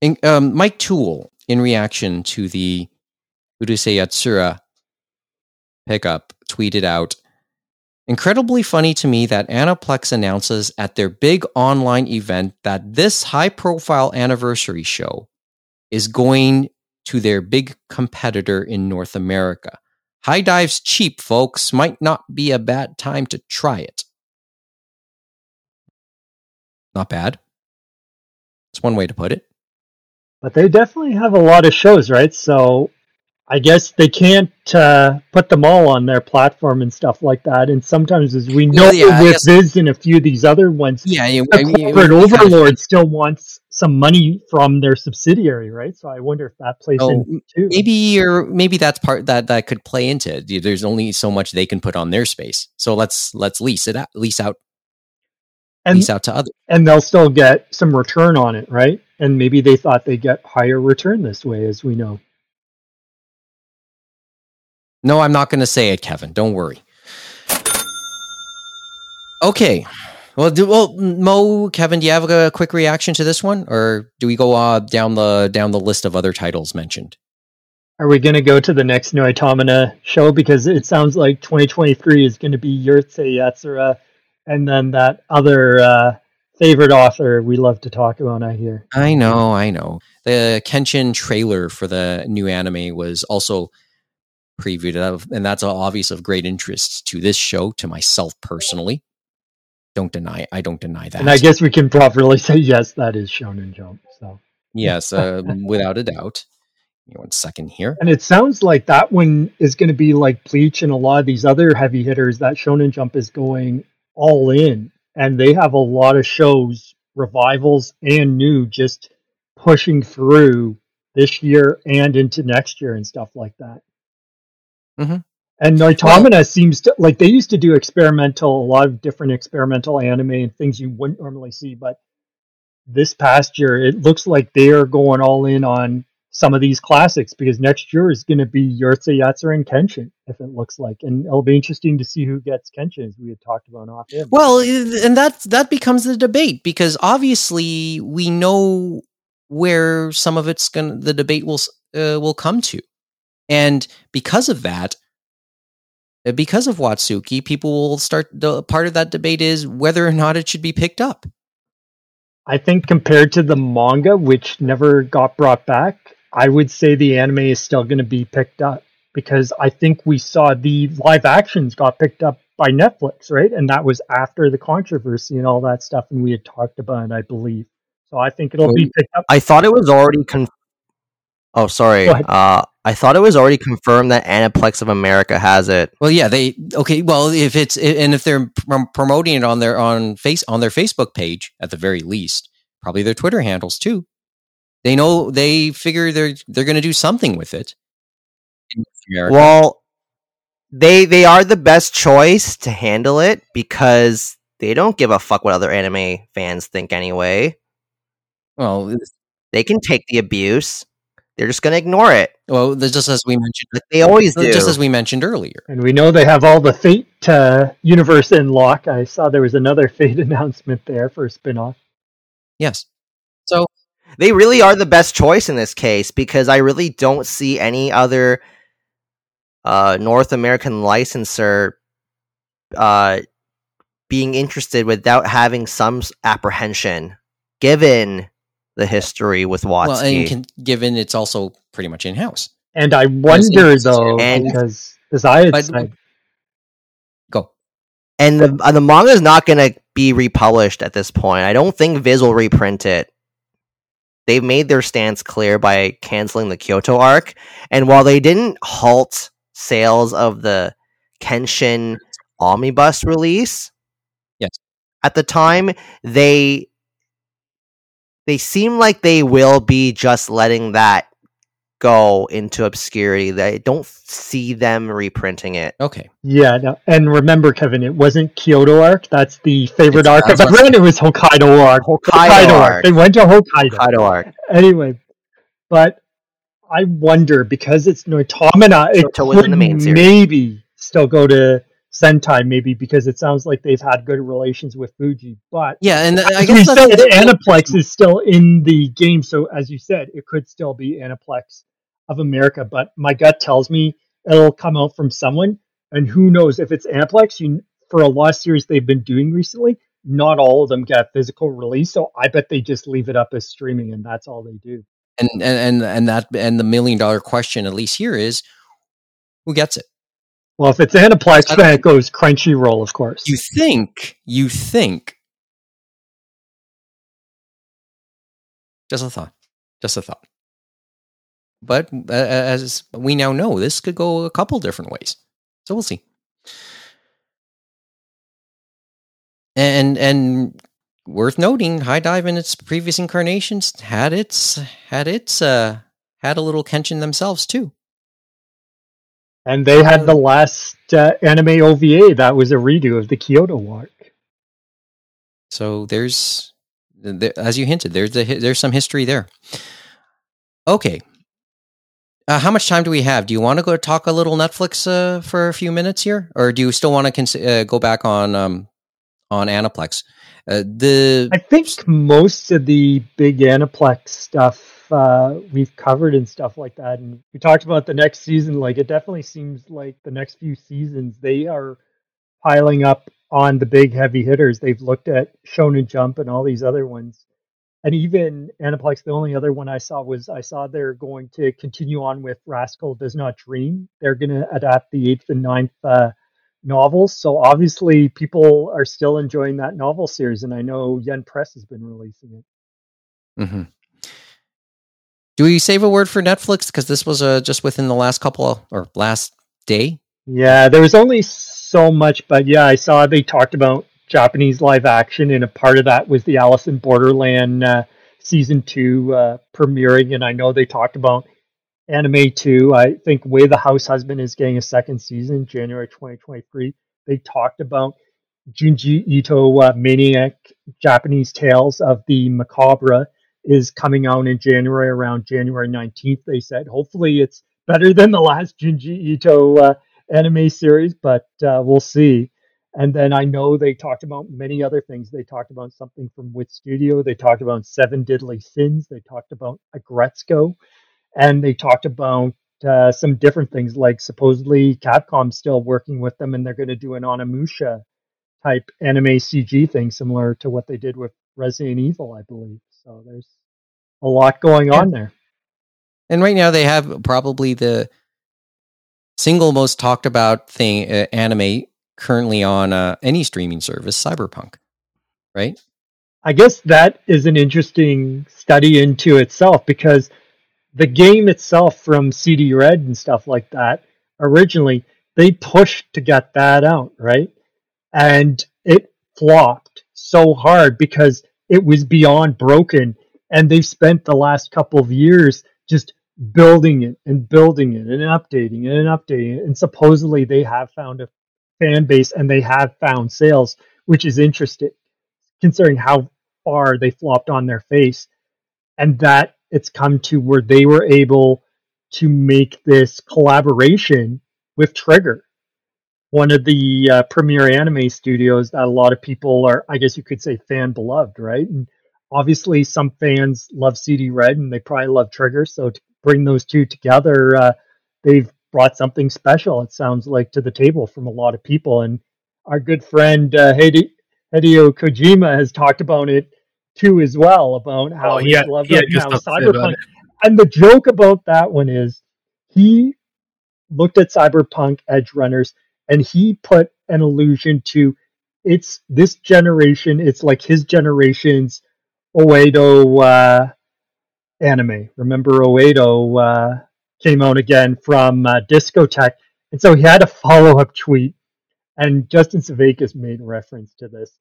In, um, Mike Toole, in reaction to the Urusei Yatsura pickup, tweeted out Incredibly funny to me that Aniplex announces at their big online event that this high profile anniversary show is going to their big competitor in North America. HIDIVE's cheap, folks. Might not be a bad time to try it. Not bad. It's one way to put it. But they definitely have a lot of shows, right? So I guess they can't uh, put them all on their platform and stuff like that. And sometimes, as we know yeah, with guess- Viz and a few of these other ones, Yeah, you, the corporate of- overlord still wants some money from their subsidiary, right? So I wonder if that plays Oh, in too. maybe or maybe that's part that that could play into it. There's only so much they can put on their space, so let's let's lease it out, lease out, and lease out to others. and they'll still get some return on it, right? And maybe they thought they'd get higher return this way, as we know. No, I'm not going to say it, Kevin. Don't worry. Okay. Well, do, well, Mo, Kevin, do you have a quick reaction to this one, or do we go uh, down the down the list of other titles mentioned? Are we going to go to the next Noitamina show? Because it sounds like 2023 is going to be Urusei Yatsura and then that other uh, favorite author we love to talk about, I hear. I know, I know. The Kenshin trailer for the new anime was also previewed, of, and that's obvious of great interest to this show, to myself personally. Don't deny, I don't deny that. And I guess we can properly say, yes, that is Shonen Jump. So, yes, uh, without a doubt. One second here. And it sounds like that one is going to be like Bleach and a lot of these other heavy hitters that Shonen Jump is going all in. And they have a lot of shows, revivals and new, just pushing through this year and into next year and stuff like that. Mhm. And Noitamina seems to like they used to do experimental, a lot of different experimental anime and things you wouldn't normally see, but this past year it looks like they are going all in on some of these classics because next year is going to be Urusei Yatsura and Kenshin, if it looks like, and it'll be interesting to see who gets Kenshin, as we had talked about off air. Well, and that that becomes the debate because obviously we know where some of it's going to the debate will uh, will come to. And because of that, uh, because of Watsuki, people will start the part of that debate is whether or not it should be picked up. I think compared to the manga, which never got brought back, I would say the anime is still going to be picked up because I think we saw the live actions got picked up by Netflix, right? And that was after the controversy and all that stuff, and we had talked about it, I believe. So I think it'll be picked up. I thought it was already con- Oh, sorry. Uh, I thought it was already confirmed that Aniplex of America has it. Well, yeah, they okay. Well, if it's and if they're promoting it on their on face on their Facebook page at the very least, probably their Twitter handles too. They know they figure they're they're going to do something with it. Well, they they are the best choice to handle it because they don't give a fuck what other anime fans think anyway. well, They can take the abuse. They're just going to ignore it. well, just as we mentioned, Like they always do. just as we mentioned earlier. And we know they have all the Fate uh, universe in lock. I saw there was another Fate announcement there for a spin-off. Yes. So they really are the best choice in this case because I really don't see any other uh, North American licensor uh, being interested without having some apprehension, given the history with Watsuki. well, and can, given it's also pretty much in house. And I wonder though, And- because as I But- said, Go. and the uh, the manga is not going to be republished at this point. I don't think Viz will reprint it. They've made their stance clear by canceling the Kyoto arc, and while they didn't halt sales of the Kenshin omnibus release, Yes. at the time they they seem like they will be just letting that go into obscurity. They don't see them reprinting it. Okay. yeah, no, and remember, Kevin, it wasn't Kyoto arc. That's the favorite It's- arc I of was about everyone. It was Hokkaido arc. Hokkaido arc. They went to Hokkaido. Kaido arc. Anyway, but I wonder because it's Noitamina, it Kyoto in could the main series. maybe still go to Sentai, maybe because it sounds like they've had good relations with Fuji. But Yeah, and I guess we said, Aniplex is still in the game, so as you said, it could still be Aniplex of America. But my gut tells me it'll come out from someone, and who knows if it's Aniplex? You for a lot of series they've been doing recently, not all of them get physical release, so I bet they just leave it up as streaming, and that's all they do. and, and and and that and the million dollar question at least here is who gets it? Well, if it's Aniplex, then it goes Crunchyroll, of course. You think you think just a thought, just a thought. But uh, as we now know, this could go a couple different ways. So we'll see. And and worth noting, HIDIVE in its previous incarnations had its had its uh had a little Kenshin themselves too. and they had the last uh, anime OVA that was a redo of the Kyoto Walk. So there's, there, as you hinted, there's the, there's some history there. Okay. Uh, how much time do we have? Do you want to go talk a little Netflix uh, for a few minutes here, or do you still want to cons- uh, go back on um, on Aniplex? Uh, the I think most of the big Aniplex stuff uh, we've covered and stuff like that. And we talked about the next season. Like it definitely seems like the next few seasons they are piling up on the big heavy hitters. They've looked at Shonen Jump and all these other ones. And even Aniplex, the only other one I saw was I saw they're going to continue on with Rascal Does Not Dream. They're going to adapt the eighth and ninth uh, novels. So obviously, people are still enjoying that novel series, and I know Yen Press has been releasing it. Mm-hmm. do we save a word for Netflix because this was uh, just within the last couple or last day? Yeah, there was only so much, but yeah, I saw they talked about Japanese live action, and a part of that was the Alice in Borderland uh, season two uh, premiering, and I know they talked about anime too. I think Way the House Husband is getting a second season, January 2023. They talked about Junji Ito uh, Maniac Japanese Tales of the Macabre is coming out in January around January 19th. They said hopefully it's better than the last Junji Ito uh, anime series, but uh, we'll see. And then I know they talked about many other things. They talked about something from Wit Studio. They talked about Seven Deadly Sins. They talked about Aggretsuko. And they talked about uh, some different things, like supposedly Capcom's still working with them and they're going to do an Onimusha type anime CG thing, similar to what they did with Resident Evil, I believe. So there's a lot going Yeah. on there. And right now they have probably the single most talked about thing uh, anime currently on uh, any streaming service, Cyberpunk. Right? I guess that is an interesting study into itself because the game itself from CD Red and stuff like that, originally, they pushed to get that out, right? And it flopped so hard because it was beyond broken. And they've spent the last couple of years just building it and building it and updating it and updating it. And supposedly they have found a fan base and they have found sales, which is interesting considering how far they flopped on their face and that it's come to where they were able to make this collaboration with Trigger, one of the uh, premier anime studios that a lot of people are, I guess you could say, fan beloved, right? And obviously, some fans love CD Red and they probably love Trigger. So to bring those two together, uh, they've brought something special. It sounds like to the table from a lot of people. And our good friend uh, Hide- Hideo Kojima has talked about it too as well about how Oh, he had- loved he had it, how stuff to say about Cyberpunk. And the joke about that one is he looked at Cyberpunk Edgerunners and he put an allusion to it's this generation. It's like his generation's Oedo uh, anime. Remember Oedo uh, came out again from uh, Discotek, and so he had a follow up tweet, and Justin Sevakis made reference to this.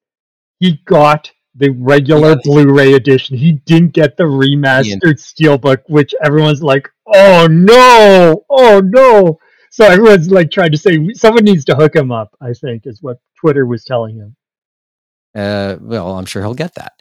He got the regular Yes. Blu-ray edition. He didn't get the remastered steelbook, which everyone's like, "Oh no, oh no!" So everyone's like trying to say someone needs to hook him up. I think is what Twitter was telling him. Uh, well, I'm sure he'll get that.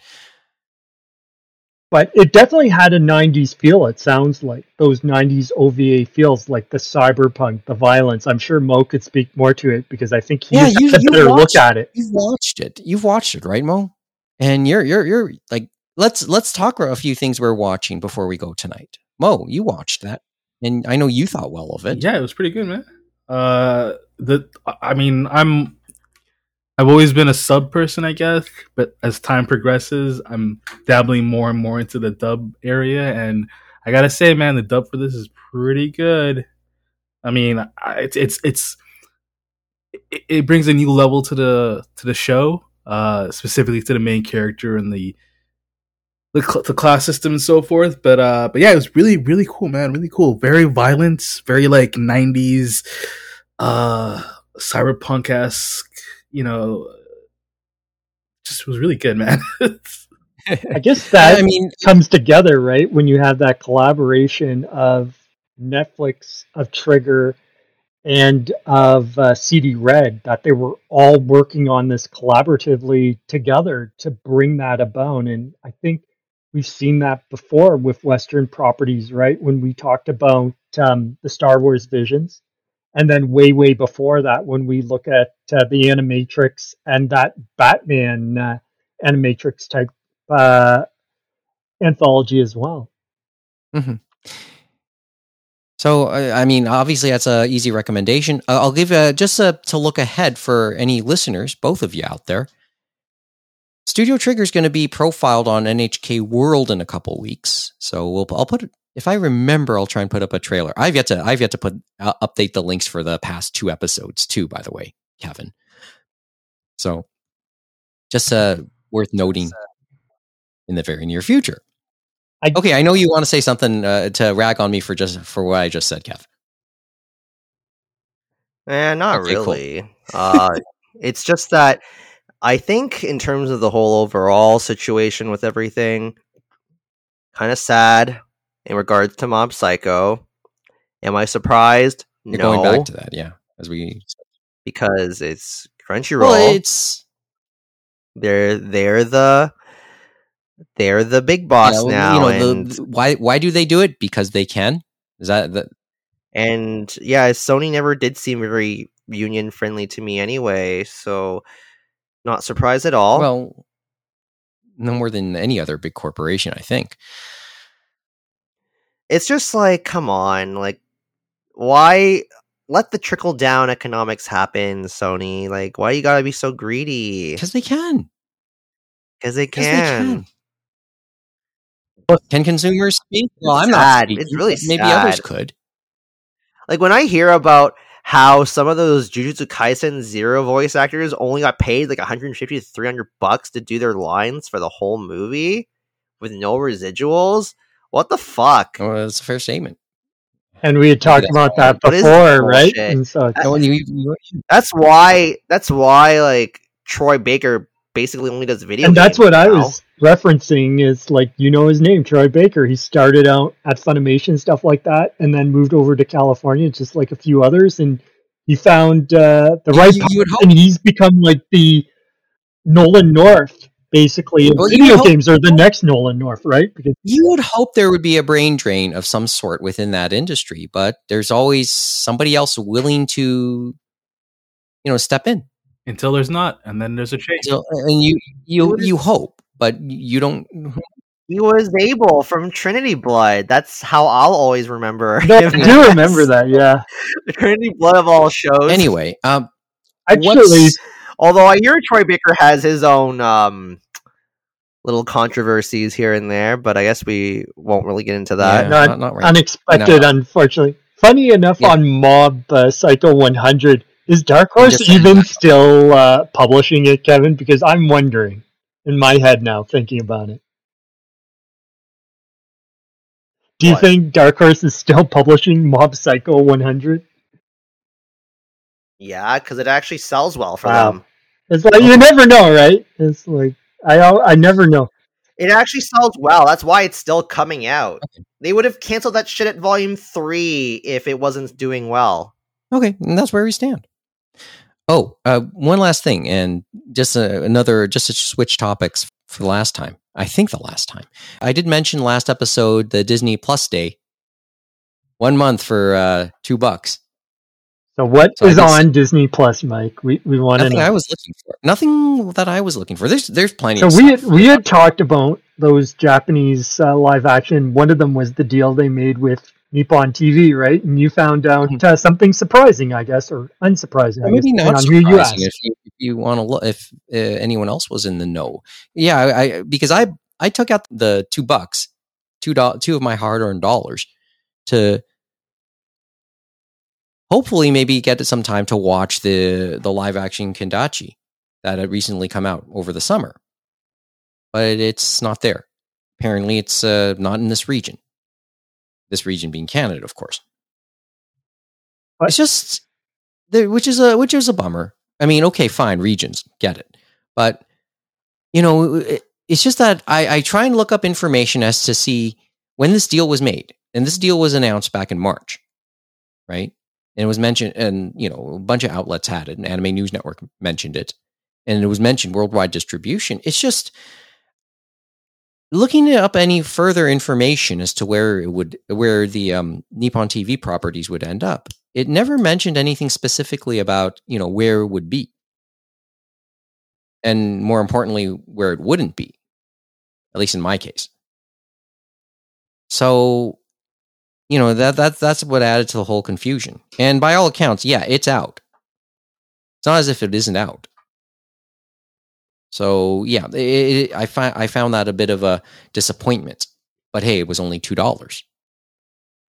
But it definitely had a 90s feel it sounds like those 90s ova feels like the cyberpunk the violence i'm sure mo could speak more to it because i think he's Yeah, yeah, you- a you better look watched- at it You've watched it. You've watched it, right, Mo? And you're you're you're like let's let's talk about a few things we're watching before we go tonight. Mo, you watched that, and I know you thought well of it. Yeah, it was pretty good, man. Uh, the I mean, I'm I've always been a sub person, I guess, but as time progresses, I'm dabbling more and more into the dub area, and I gotta say, man, the dub for this is pretty good. I mean, it's it's it's it, it brings a new level to the to the show, uh, specifically to the main character and the the, cl- the class system and so forth. But uh, but yeah, it was really really cool, man. Really cool. Very violent. Very like '90s, uh, cyberpunk esque. You know, just was really good, man. i guess that I mean, comes together right when you have that collaboration of netflix of trigger and of uh, cd red that they were all working on this collaboratively together to bring that about and i think we've seen that before with western properties right when we talked about um, the star wars visions and then way way before that when we look at uh, the animatrix and that batman uh, animatrix type uh, anthology as well So, uh, I mean, obviously that's a easy recommendation. I'll give uh, just uh, to look ahead for any listeners, both of you out there. Studio Trigger is going to be profiled on NHK World in a couple weeks, so we'll I'll put if I remember, I'll try and put up a trailer. I've yet to I've yet to put uh, update the links for the past two episodes too. By the way, Kevin. So, just uh, worth noting in the very near future. I- okay, I know you want to say something uh, to rag on me for just for what I just said, Kevin. Eh, not Okay, cool. really. uh, it's just that I think, in terms of the whole overall situation with everything, kind of sad in regards to Mob Psycho. Am I surprised? You're no, going back to that, yeah. As we because it's Crunchyroll. well, it's they're they're the they're the big boss Yeah, well, now, you know, and the, why why do they do it? Because they can. Is that the, and yeah, Sony never did seem very union friendly to me anyway. So not surprised at all. well? No more than any other big corporation, I think. It's just like, come on, like why let the trickle down economics happen, Sony? Like, why you gotta be so greedy? Because they can. Because they can. Can consumers speak? Well, I'm not. speaking, It's really maybe others could. Like when I hear about how some of those Jujutsu Kaisen Zero voice actors only got paid like 150 to 300 bucks to do their lines for the whole movie with no residuals, what the fuck? Well, that's a fair statement. And we had talked That's about that before, right? And so it's- you- you- That's why. That's why like Troy Baker basically only does video. and that's games what I was referencing is like you know his name, Troy Baker. He started out at Funimation stuff like that, and then moved over to California, just like a few others, and he found uh, the You- right you path, would hope- and he's become like the Nolan North, basically. Well, you video hope- games are the next Nolan North, right? Because you would hope there would be a brain drain of some sort within that industry, but there's always somebody else willing to, you know, step in. Until there's not, and then there's a change. So, and you you What is- you hope, but you don't. He was Abel from Trinity Blood. That's how I'll always remember. no, I do remember that. Yeah, Trinity Blood of all shows. Anyway, um, actually, what's although I hear Troy Baker has his own um little controversies here and there, but I guess we won't really get into that. Yeah. not, not- not right. unexpected, No. unfortunately. Funny enough, Yeah. on Mob uh, Psycho 100, is Dark Horse even that. still uh, publishing it, Kevin? Because I'm wondering in my head now, thinking about it. Do you What? think Dark Horse is still publishing Mob Psycho 100? Yeah, because it actually sells well for Wow. them. It's like you never know, right? It's like I I never know. It actually sells well. That's why it's still coming out. They would have canceled that shit at volume three if it wasn't doing well. Okay, and that's where we stand. Oh, uh, one last thing, and just uh, another, just to switch topics for the last time. I think the last time I did mention last episode the Disney Plus Day, one month for uh, two bucks. So what is So I guess- on Disney Plus, Mike? We we want to Nothing know. I was looking for. Nothing that I was looking for. There's there's plenty. So of we stuff. had, we had talked about those Japanese uh, live action. One of them was the deal they made with Nippon TV, right? And you found out uh, something surprising, I guess, or unsurprising. Or maybe guess, not on you surprising if you, you want to look if uh, anyone else was in the know. Yeah, I, I because I I took out the two bucks, two do- two of my hard earned dollars to hopefully maybe get some time to watch the the live action Kendachi that had recently come out over the summer, but it's not there. Apparently, it's uh, not in this region. This region being Canada, of course. What? It's just, which is a which is a bummer. I mean, okay, fine, regions, get it, but you know, it, it's just that I, I try and look up information as to see when this deal was made, and this deal was announced back in March, right? And it was mentioned, and you know, a bunch of outlets had it, and Anime News Network mentioned it, and it was mentioned worldwide distribution. It's just looking up any further information as to where it would, where the um, Nippon TV properties would end up. It never mentioned anything specifically about you know where it would be, and more importantly, where it wouldn't be. At least in my case. So you know that that that's what added to the whole confusion. And by all accounts, yeah, it's out. It's not as if it isn't out. So yeah, it, it, I find I found that a bit of a disappointment. But hey, it was only two dollars.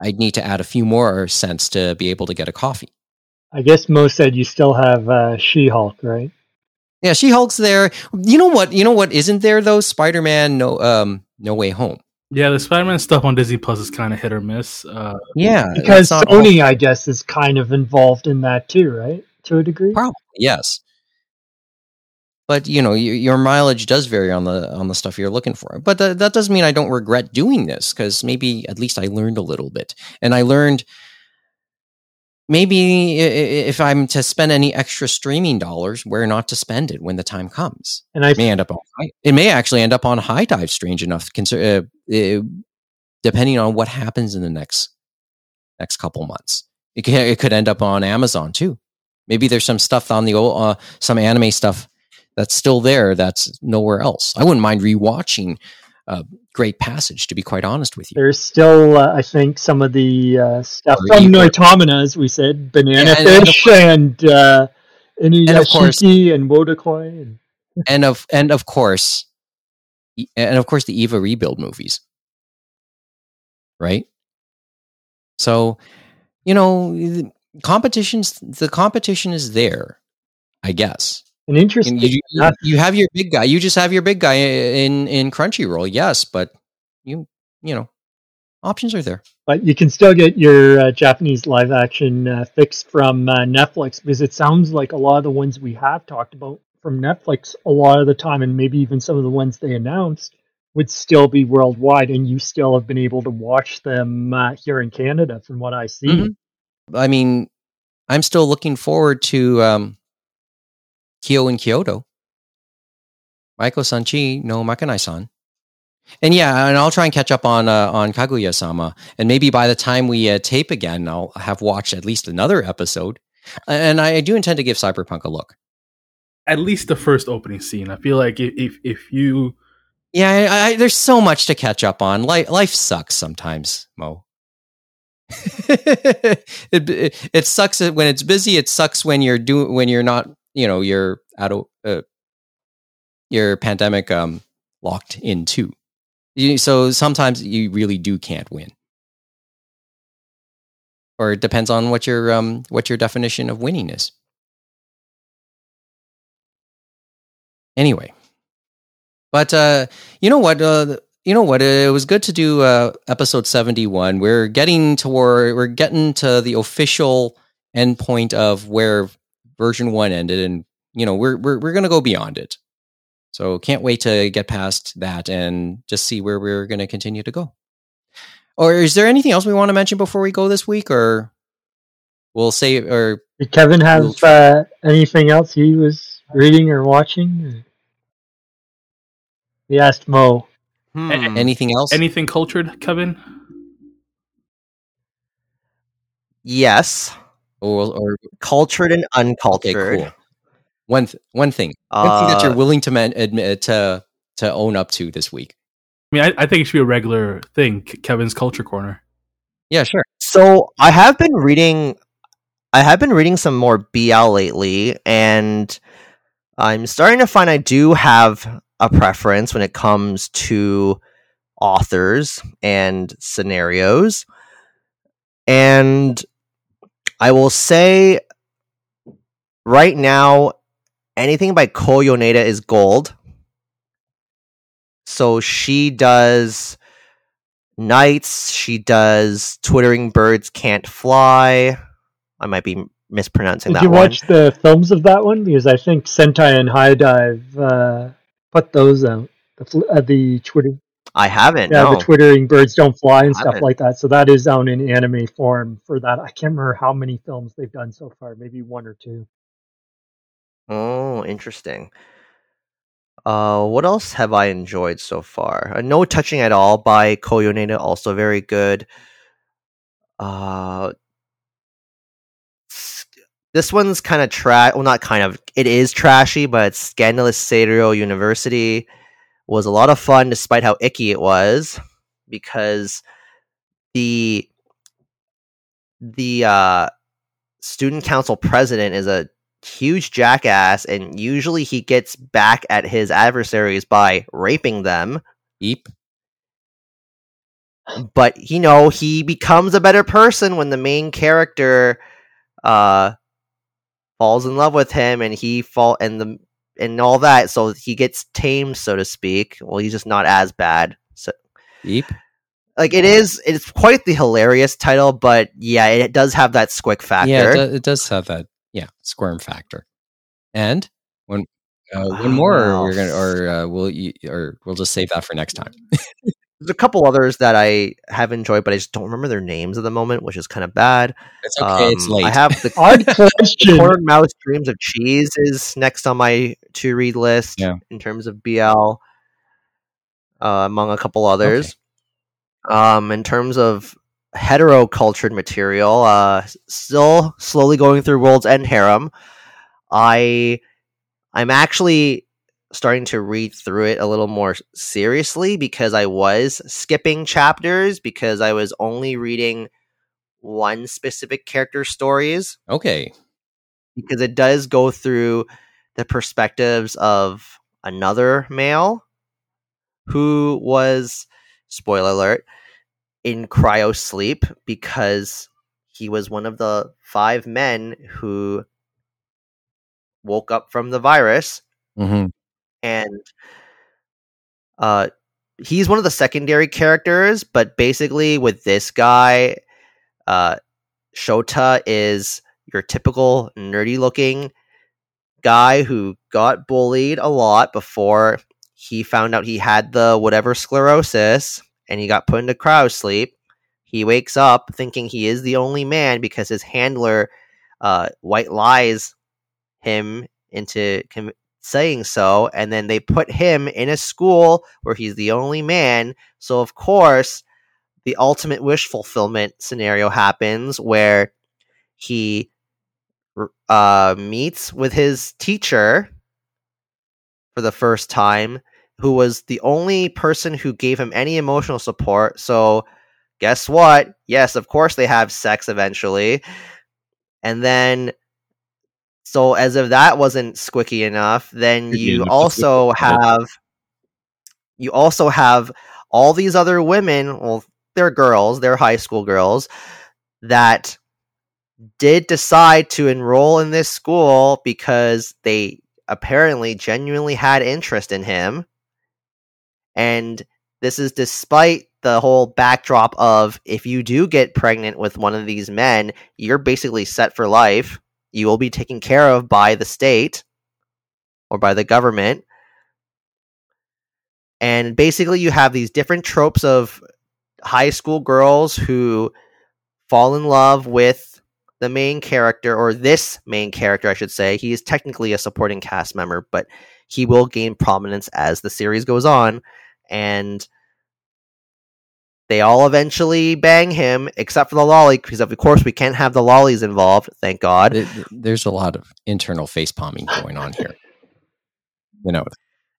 I'd need to add a few more cents to be able to get a coffee. I guess Mo said you still have uh, She-Hulk, right? Yeah, She Hulk's there. You know what? You know what isn't there though? Spider Man, no, um, no way home. Yeah, the Spider-Man stuff on Disney Plus is kind of hit or miss. Uh, Yeah, Because that's not all- Sony, I guess, is kind of involved in that too, right? To a degree. Probably yes. But you know, your, your mileage does vary on the on the stuff you're looking for. But th- that doesn't mean I don't regret doing this because maybe at least I learned a little bit, and I learned maybe i- i- if I'm to spend any extra streaming dollars, where not to spend it when the time comes. And I It may end up on high, it may actually end up on HIDIVE. Strange enough, uh, uh, depending on what happens in the next next couple months. It could, it could end up on Amazon too. Maybe there's some stuff on the old, uh, some anime stuff that's still there that's nowhere else. I wouldn't mind rewatching uh, Great Passage, to be quite honest with you. There's still, uh, I think, some of the uh, stuff Or from Noitamina, as we said, Banana and- and Fish and, uh, And of course- Inuyashiki and Wotakoi. And, and of and of course, and of course the Eva rebuild movies, right? So, you know, the competitions. The competition is there, I guess. and interesting And you, you, you have your big guy. You just have your big guy in in Crunchyroll, yes, but you you know, options are there. but you can still get your uh, Japanese live action uh, fix from uh, Netflix because it sounds like a lot of the ones we have talked about from Netflix a lot of the time, and maybe even some of the ones they announced would still be worldwide, and you still have been able to watch them uh, here in Canada, from what I see. Mhm. I mean, I'm still looking forward to um, Kiyo and Kyoto. Maiko Sanchi no Makanai-san. And yeah, and I'll try and catch up on uh, on Kaguya-sama, and maybe by the time we uh, tape again, I'll have watched at least another episode. And I do intend to give Cyberpunk a look. At least the first opening scene. I feel like if if, you Yeah, I, I, there's so much to catch up on. Life, life sucks sometimes, Mo. it, it it sucks when it's busy. It sucks when you're doing when you're not. You know, you're out of uh, your pandemic um locked in too. You, so sometimes you really do can't win, or it depends on what your um what your definition of winning is. Anyway, but uh, you know what? Uh, you know what? It was good to do uh, episode seventy one. We're getting toward we're getting to the official endpoint of where version one ended, and you know we're we're we're gonna go beyond it. So can't wait to get past that and just see where we're gonna continue to go. Or is there anything else we want to mention before we go this week, or we'll say or Did Kevin have uh, anything else he was reading or watching? We asked Mo. Hmm. anything else? anything cultured, Kevin? yes, or, or cultured and okay, uncultured. cool. One th- one thing, one thing that Uh, you're willing to men- admit to to own up to this week. I mean, I, I think it should be a regular thing. Kevin's culture corner. Yeah, sure. So I have been reading I have been reading some more BL lately and I'm starting to find I do have a preference when it comes to authors and scenarios. And I will say right now anything by Ko Yoneda is gold. So she does Nights. She does Twittering Birds Can't Fly. I might be mispronouncing that. Did that you one. watch the films of that one? Because I think Sentai and HIDIVE uh, put those out. The, fl- uh, the Twitter, I haven't. yeah, no. the twittering birds don't fly and stuff like that. So that is out in anime form for that. I can't remember how many films they've done so far. Maybe one or two. Oh, interesting. Uh, what else have I enjoyed so far? Uh, no Touching at All by Ko Yoneda, also very good. Uh, this one's kind of trash. Well, not kind of. It is trashy, but Scandalous Seiro University was a lot of fun, despite how icky it was, because the the uh, student council president is a huge jackass, and usually he gets back at his adversaries by raping them. Eep. But you know, he becomes a better person when the main character uh falls in love with him and he fall and the and all that, so he gets tamed, so to speak. Well, he's just not as bad. So Eep. like it is it's quite the hilarious title, but yeah, it does have that squick factor. Yeah, it, do- it does have that. Yeah, squirm factor. And when uh, one more, what we're gonna, or uh, we'll, or we'll just save that for next time. there's a couple others that I have enjoyed, but I just don't remember their names at the moment, which is kind of bad. It's okay. it's Um, late. I have the Odd question. Cornered Mouse Dreams of Cheese is next on my to read list Yeah. in terms of BL, uh, among a couple others. Um, in terms of heterocultured material, uh, still slowly going through World's End Harem. I I'm actually starting to read through it a little more seriously because I was skipping chapters because I was only reading one specific character stories okay. because it does go through the perspectives of another male who was spoiler alert in cryo sleep because he was one of the five men who woke up from the virus hmm and uh he's one of the secondary characters but basically with this guy uh shota is your typical nerdy looking guy who got bullied a lot before he found out he had the whatever sclerosis and he got put into cryo sleep. He wakes up thinking he is the only man because his handler uh white lies him into com- saying so and then they put him in a school where he's the only man. So of course the ultimate wish fulfillment scenario happens where he uh, meets with his teacher for the first time who was the only person who gave him any emotional support. So guess what? Yes of course they have sex eventually. And then so as if that wasn't squicky enough, then you also have you also have all these other women, well they're girls, they're high school girls that did decide to enroll in this school because they apparently genuinely had interest in him. And this is despite the whole backdrop of if you do get pregnant with one of these men, you're basically set for life you will be taken care of by the state or by the government. And basically, you have these different tropes of high school girls who fall in love with the main character, or this main character, I should say. He is technically a supporting cast member, but he will gain prominence as the series goes on. And they all eventually bang him, except for the lolly, because of course we can't have the lollies involved. Thank God. Th- th- There's a lot of internal face palming going on here. You know,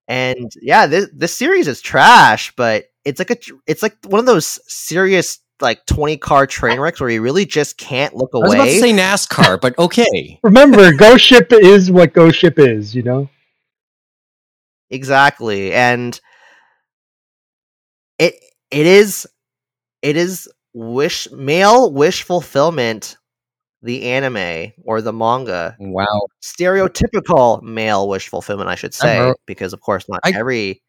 And yeah, this this series is trash, but it's like a it's like one of those serious like twenty car train wrecks where you really just can't look away. I was about to away. say NASCAR, but okay. Remember, Ghost Ship is what Ghost Ship is, you know? exactly, and it it is it is wish male wish fulfillment the anime or the manga Wow. stereotypical male wish fulfillment i should say Uh-huh. because of course not I- every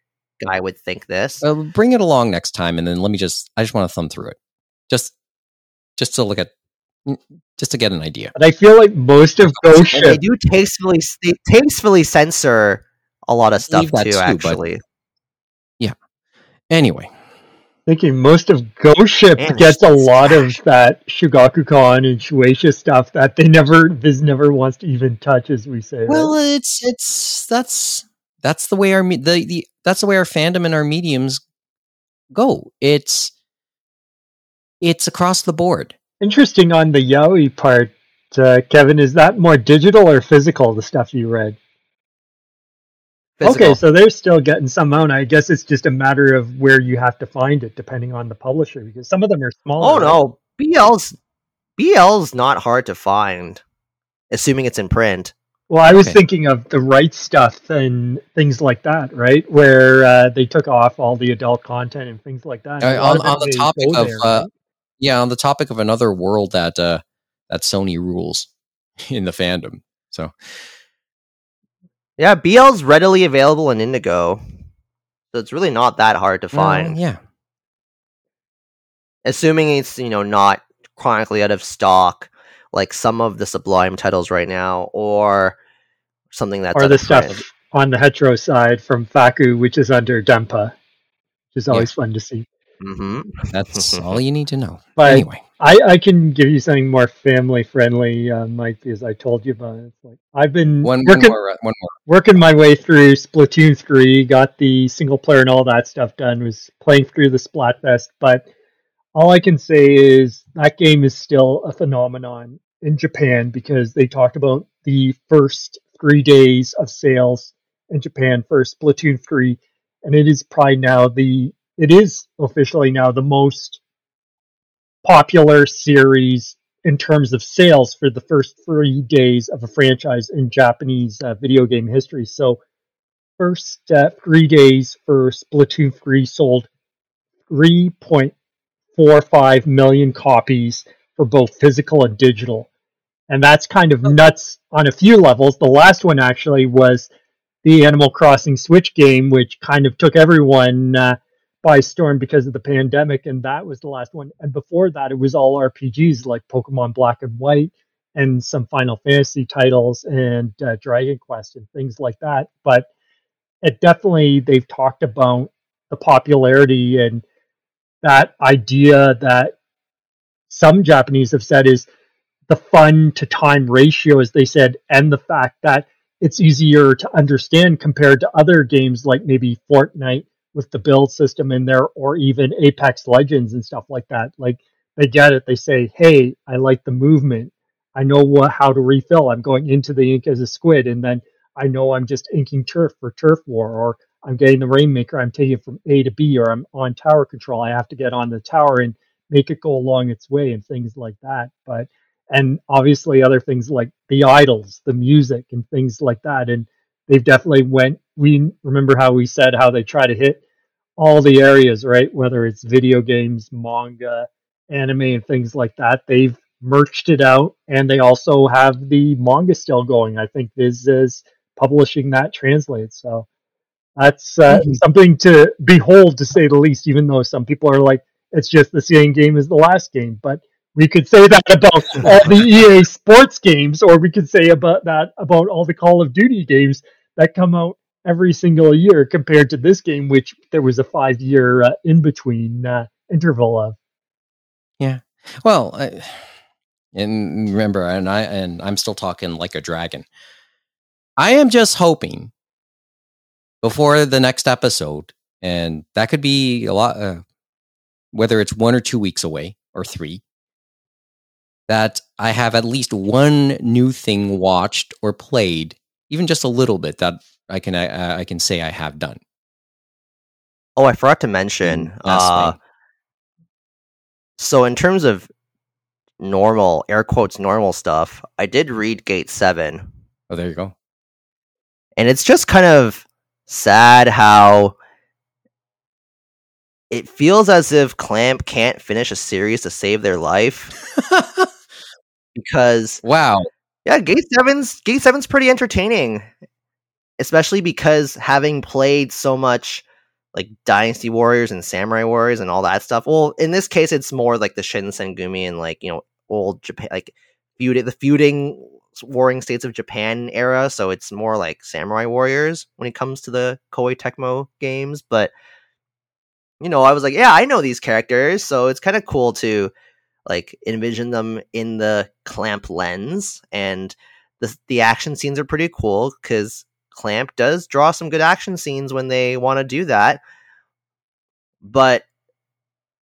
guy would think this Well, bring it along next time, and then let me just. I just want to thumb through it, just, just to look at, just to get an idea. But I feel like most of Ghost and they do tastefully they tastefully censor a lot of stuff Leave too too, but- actually Anyway, thinking most of Ghost Ship Man, gets a lot of trash. that Shogakukan and Shueisha stuff that they never, Viz never wants to even touch, as we say. well, right? it's it's that's that's the way our me- the the that's the way our fandom and our mediums go. It's it's across the board. Interesting on the yaoi part, uh, Kevin. Is that more digital or physical? The stuff you read. Physical. Okay, so they're still getting some out. I guess it's just a matter of where you have to find it, depending on the publisher, because some of them are small. oh right? no bl's bl's not hard to find assuming it's in print Well, I was Okay. thinking of the right stuf and things like that, right? Where uh, they took off all the adult content and things like that. Uh, on- on the topic of, there, uh, right? Yeah, on the topic of another world that uh that Sony rules in the fandom. So yeah bl's readily available in indigo so it's really not that hard to find well, yeah, assuming it's you know not chronically out of stock like some of the sublime titles right now or something that's or the stuff print. on the hetero side from Fakku, which is under Denpa, which is always fun to see. Hmm That's all you need to know. But anyway, I, I can give you something more family friendly, uh, Mike, because I told you about it. It's like I've been one, one working more. uh, One more. working my way through Splatoon three, got the single player and all that stuff done. Was playing through the Splatfest, but all I can say is that game is still a phenomenon in Japan because they talked about the first three days of sales in Japan for Splatoon three, and it is probably now the it is officially now the most popular series in terms of sales for the first three days of a franchise in Japanese uh, video game history. So, first uh, three days for Splatoon 3 sold 3.45 million copies for both physical and digital. And that's kind of nuts on a few levels. The last one actually was the Animal Crossing Switch game, which kind of took everyone uh, by storm because of the pandemic, and that was the last one. And before that, it was all RPGs like Pokemon Black and White and some Final Fantasy titles and uh, Dragon Quest and things like that. But it definitely they've talked about the popularity and that idea that some Japanese have said is the fun to time ratio, as they said, and the fact that it's easier to understand compared to other games like maybe Fortnite with the build system in there or even Apex Legends and stuff like that. Like they get it. They say, "Hey, I like the movement. I know what how to refill. I'm going into the ink as a squid, and then I know I'm just inking turf for turf war, or I'm getting the rainmaker. I'm taking it from A to B, or I'm on tower control. I have to get on the tower and make it go along its way, and things like that. But and obviously other things like the idols, the music, and things like that. And they've definitely went. We remember how we said how they try to hit all the areas, right? Whether it's video games, manga, anime, and things like that. They've merged it out, and they also have the manga still going. I think Viz is publishing that translated, so that's uh, Mhm. something to behold, to say the least. Even though some people are like, it's just the same game as the last game, but we could say that about all the EA Sports games, or we could say about that about all the Call of Duty games that come out every single year compared to this game, which there was a five year uh, in between uh, interval of. Yeah. Well, I, and remember, and I and I'm still talking like a dragon. I am just hoping before the next episode, and that could be a lot, uh, whether it's one or two weeks away or three, that I have at least one new thing watched or played, even just a little bit that I can uh, I can say I have done. Oh, I forgot to mention. Mm, Uh, so in terms of normal air quotes normal stuff, I did read Gate Seven. Oh, there you go. and it's just kind of sad how it feels as if Clamp can't finish a series to save their life because wow. Yeah, Gate Seven's Gate Seven's pretty entertaining, especially because having played so much like Dynasty Warriors and Samurai Warriors and all that stuff. Well, in this case, it's more like the Shinsengumi and like you know old Japan, like feud the feuding warring states of Japan era. So it's more like Samurai Warriors when it comes to the Koei Tecmo games. But you know, I was like, yeah, I know these characters, so it's kind of cool to like envision them in the clamp lens and the the action scenes are pretty cool because clamp does draw some good action scenes when they want to do that. But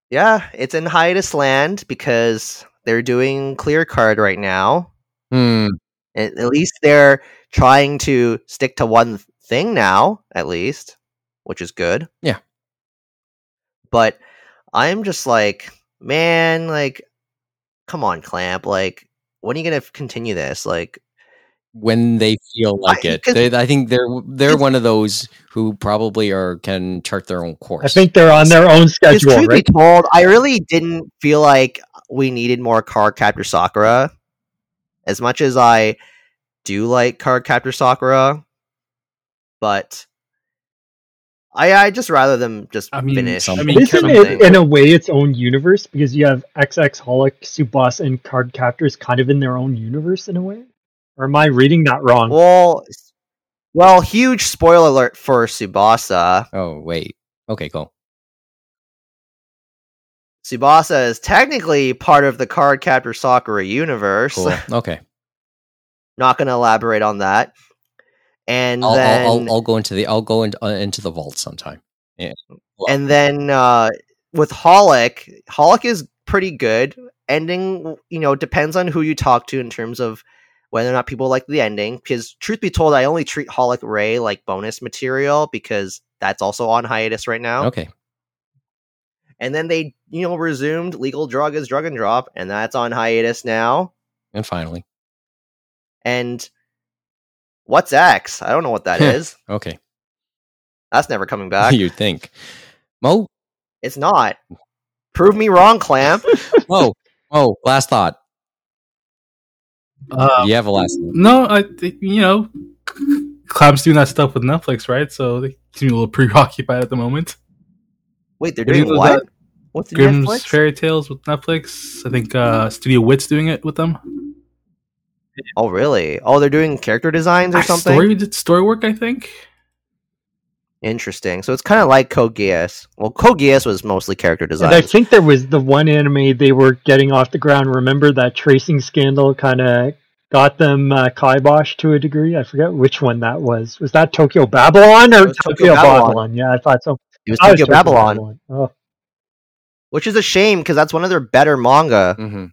yeah it's in hiatus land because they're doing clear card right now. Hmm. At, at least they're trying to stick to one thing now at least which is good. Yeah. but i'm just like man like come on clamp like when are you gonna continue this like when they feel like I- it. 'cause They, I think they're they're one of those who probably are can chart their own course. I think they're on their own schedule, truth right? be told, I really didn't feel like we needed more Card Captor Sakura. As much as I do like Card Captor Sakura, but I I just rather them just I mean, finish. I mean, isn't Kevin- it in a way its own universe because you have XX Holic, Tsubasa, and Card Captors kind of in their own universe in a way? Or am I reading that wrong? well, well, huge spoiler alert for Tsubasa. Oh wait. Okay, cool. Tsubasa is technically part of the Card Captor Sakura universe. Cool. Okay. Not going to elaborate on that. And I'll, then, I'll, I'll, I'll go into the I'll go into, uh, into the vault sometime. Yeah. and then uh, with Holic, Holic is pretty good. Ending, you know, depends on who you talk to in terms of whether or not people like the ending. Because truth be told, I only treat Holic Rei like bonus material because that's also on hiatus right now. Okay. And then they, you know, resumed Legal Drug as Drug and Drop, and that's on hiatus now. And finally. And what's X? I don't know what that is. Okay. That's never coming back. You'd think. Mo. It's not. Prove me wrong, Clamp. Mo. Mo. Last thought. Uh, you have a last. Thought. no, I think you know, Clamp's doing that stuff with Netflix, right? So they seem a little preoccupied at the moment. Wait, they're Have doing what? that What's the Grimm's Netflix? Fairy Tales with Netflix. I think uh, Studio Wit's doing it with them. Oh, really? Oh, they're doing character designs or something. Story story work, I think. Interesting. So it's kind of like Code Geass. Well, Code Geass was mostly character And I think there was the one anime they were getting off the ground. Remember that tracing scandal kind of got them uh, kibosh to a degree? I forget which one that was. Was that Tokyo Babylon or Tokyo, Tokyo Babylon? Babylon. Yeah, I thought so. it was That Tokyo Babylon, Oh, which is a shame because that's one of their better manga. Mm-hmm.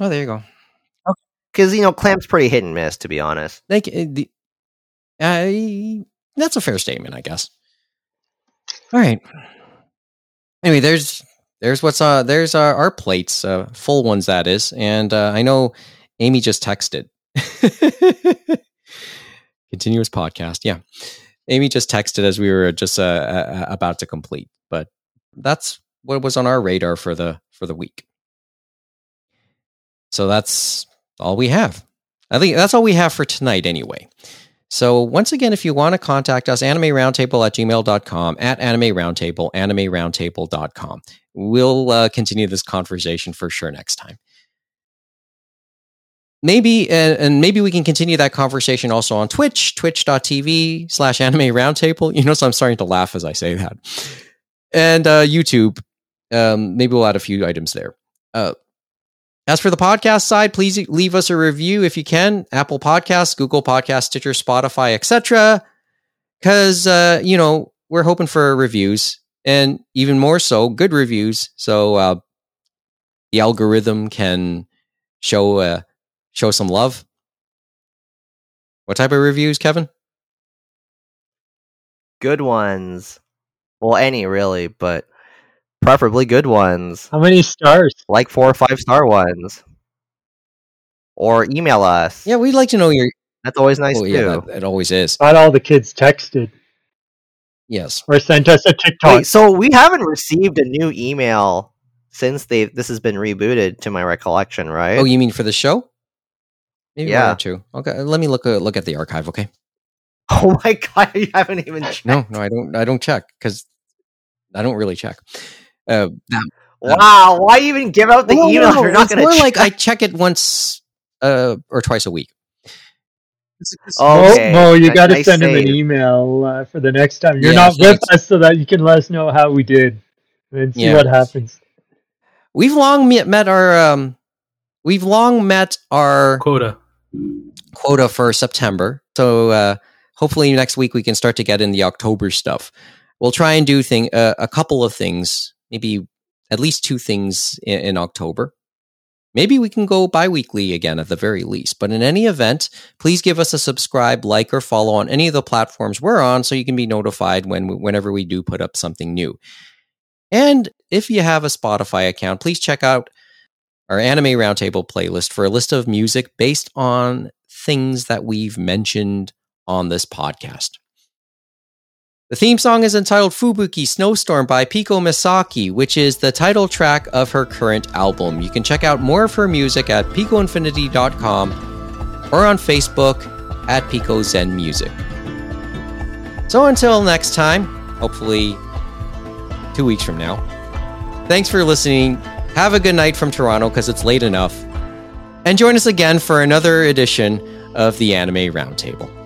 Oh, there you go. Because you know, Clamp's pretty hit and miss, to be honest. Like uh, the, uh, that's a fair statement, I guess. All right. Anyway, there's there's what's uh there's our, our plates, uh, full ones that is, and uh, I know Amy just texted. Continuous podcast, yeah. Amy just texted as we were just uh, about to complete, but that's what was on our radar for the for the week. So that's all we have. I think that's all we have for tonight anyway. So once again, if you want to contact us, anime roundtable at gmail.com, at anime roundtable, anime. We'll uh, continue this conversation for sure next time. Maybe, and, and maybe we can continue that conversation also on Twitch, twitch.tv slash anime roundtable. You know, so I'm starting to laugh as I say that. And uh, YouTube, um, maybe we'll add a few items there. Uh, as for the podcast side, please leave us a review if you can. Apple Podcasts, Google Podcasts, Stitcher, Spotify, etc. Because uh, you know we're hoping for reviews, and even more so, good reviews, so uh, the algorithm can show uh, show some love. What type of reviews, Kevin? Good ones. Well, any really, but preferably good ones, how many stars? like four or five star ones. Or email us. Yeah, we'd like to know your. That's always nice Oh, too. yeah, that, it always is. Not all the kids texted Yes. or sent us a TikTok. Wait, so we haven't received a new email since they this has been rebooted, to my recollection, right? Oh, you mean for the show? Maybe one Yeah. or two. Okay, let me look uh, look at the archive. Okay. Oh my god, you haven't even checked. No, no, I don't. I don't check because I don't really check. Uh, that- Wow, why even give out the No, email? no, You're not it's going more to like I check it once uh, or twice a week. Mo, Okay, Mo, you got to nice send him an email uh, for the next time. You're Yeah, not with us so that you can let us know how we did and see Yeah. what happens. We've long met, met our um, we've long met our Quota. quota for September. So uh, hopefully next week we can start to get in the October stuff. We'll try and do thing uh, a couple of things, maybe at least two things in, in October. Maybe we can go bi-weekly again at the very least. But in any event, please give us a subscribe, like, or follow on any of the platforms we're on, so you can be notified when whenever we do put up something new. And if you have a Spotify account, please check out our Anime Roundtable playlist for a list of music based on things that we've mentioned on this podcast. The theme song is entitled Fubuki Snowstorm by Piko Misaki, which is the title track of her current album. You can check out more of her music at picoinfinity.com or on Facebook at Pico Zen Music. So until next time, hopefully two weeks from now, thanks for listening. Have a good night from Toronto because it's late enough. And join us again for another edition of the Anime Roundtable.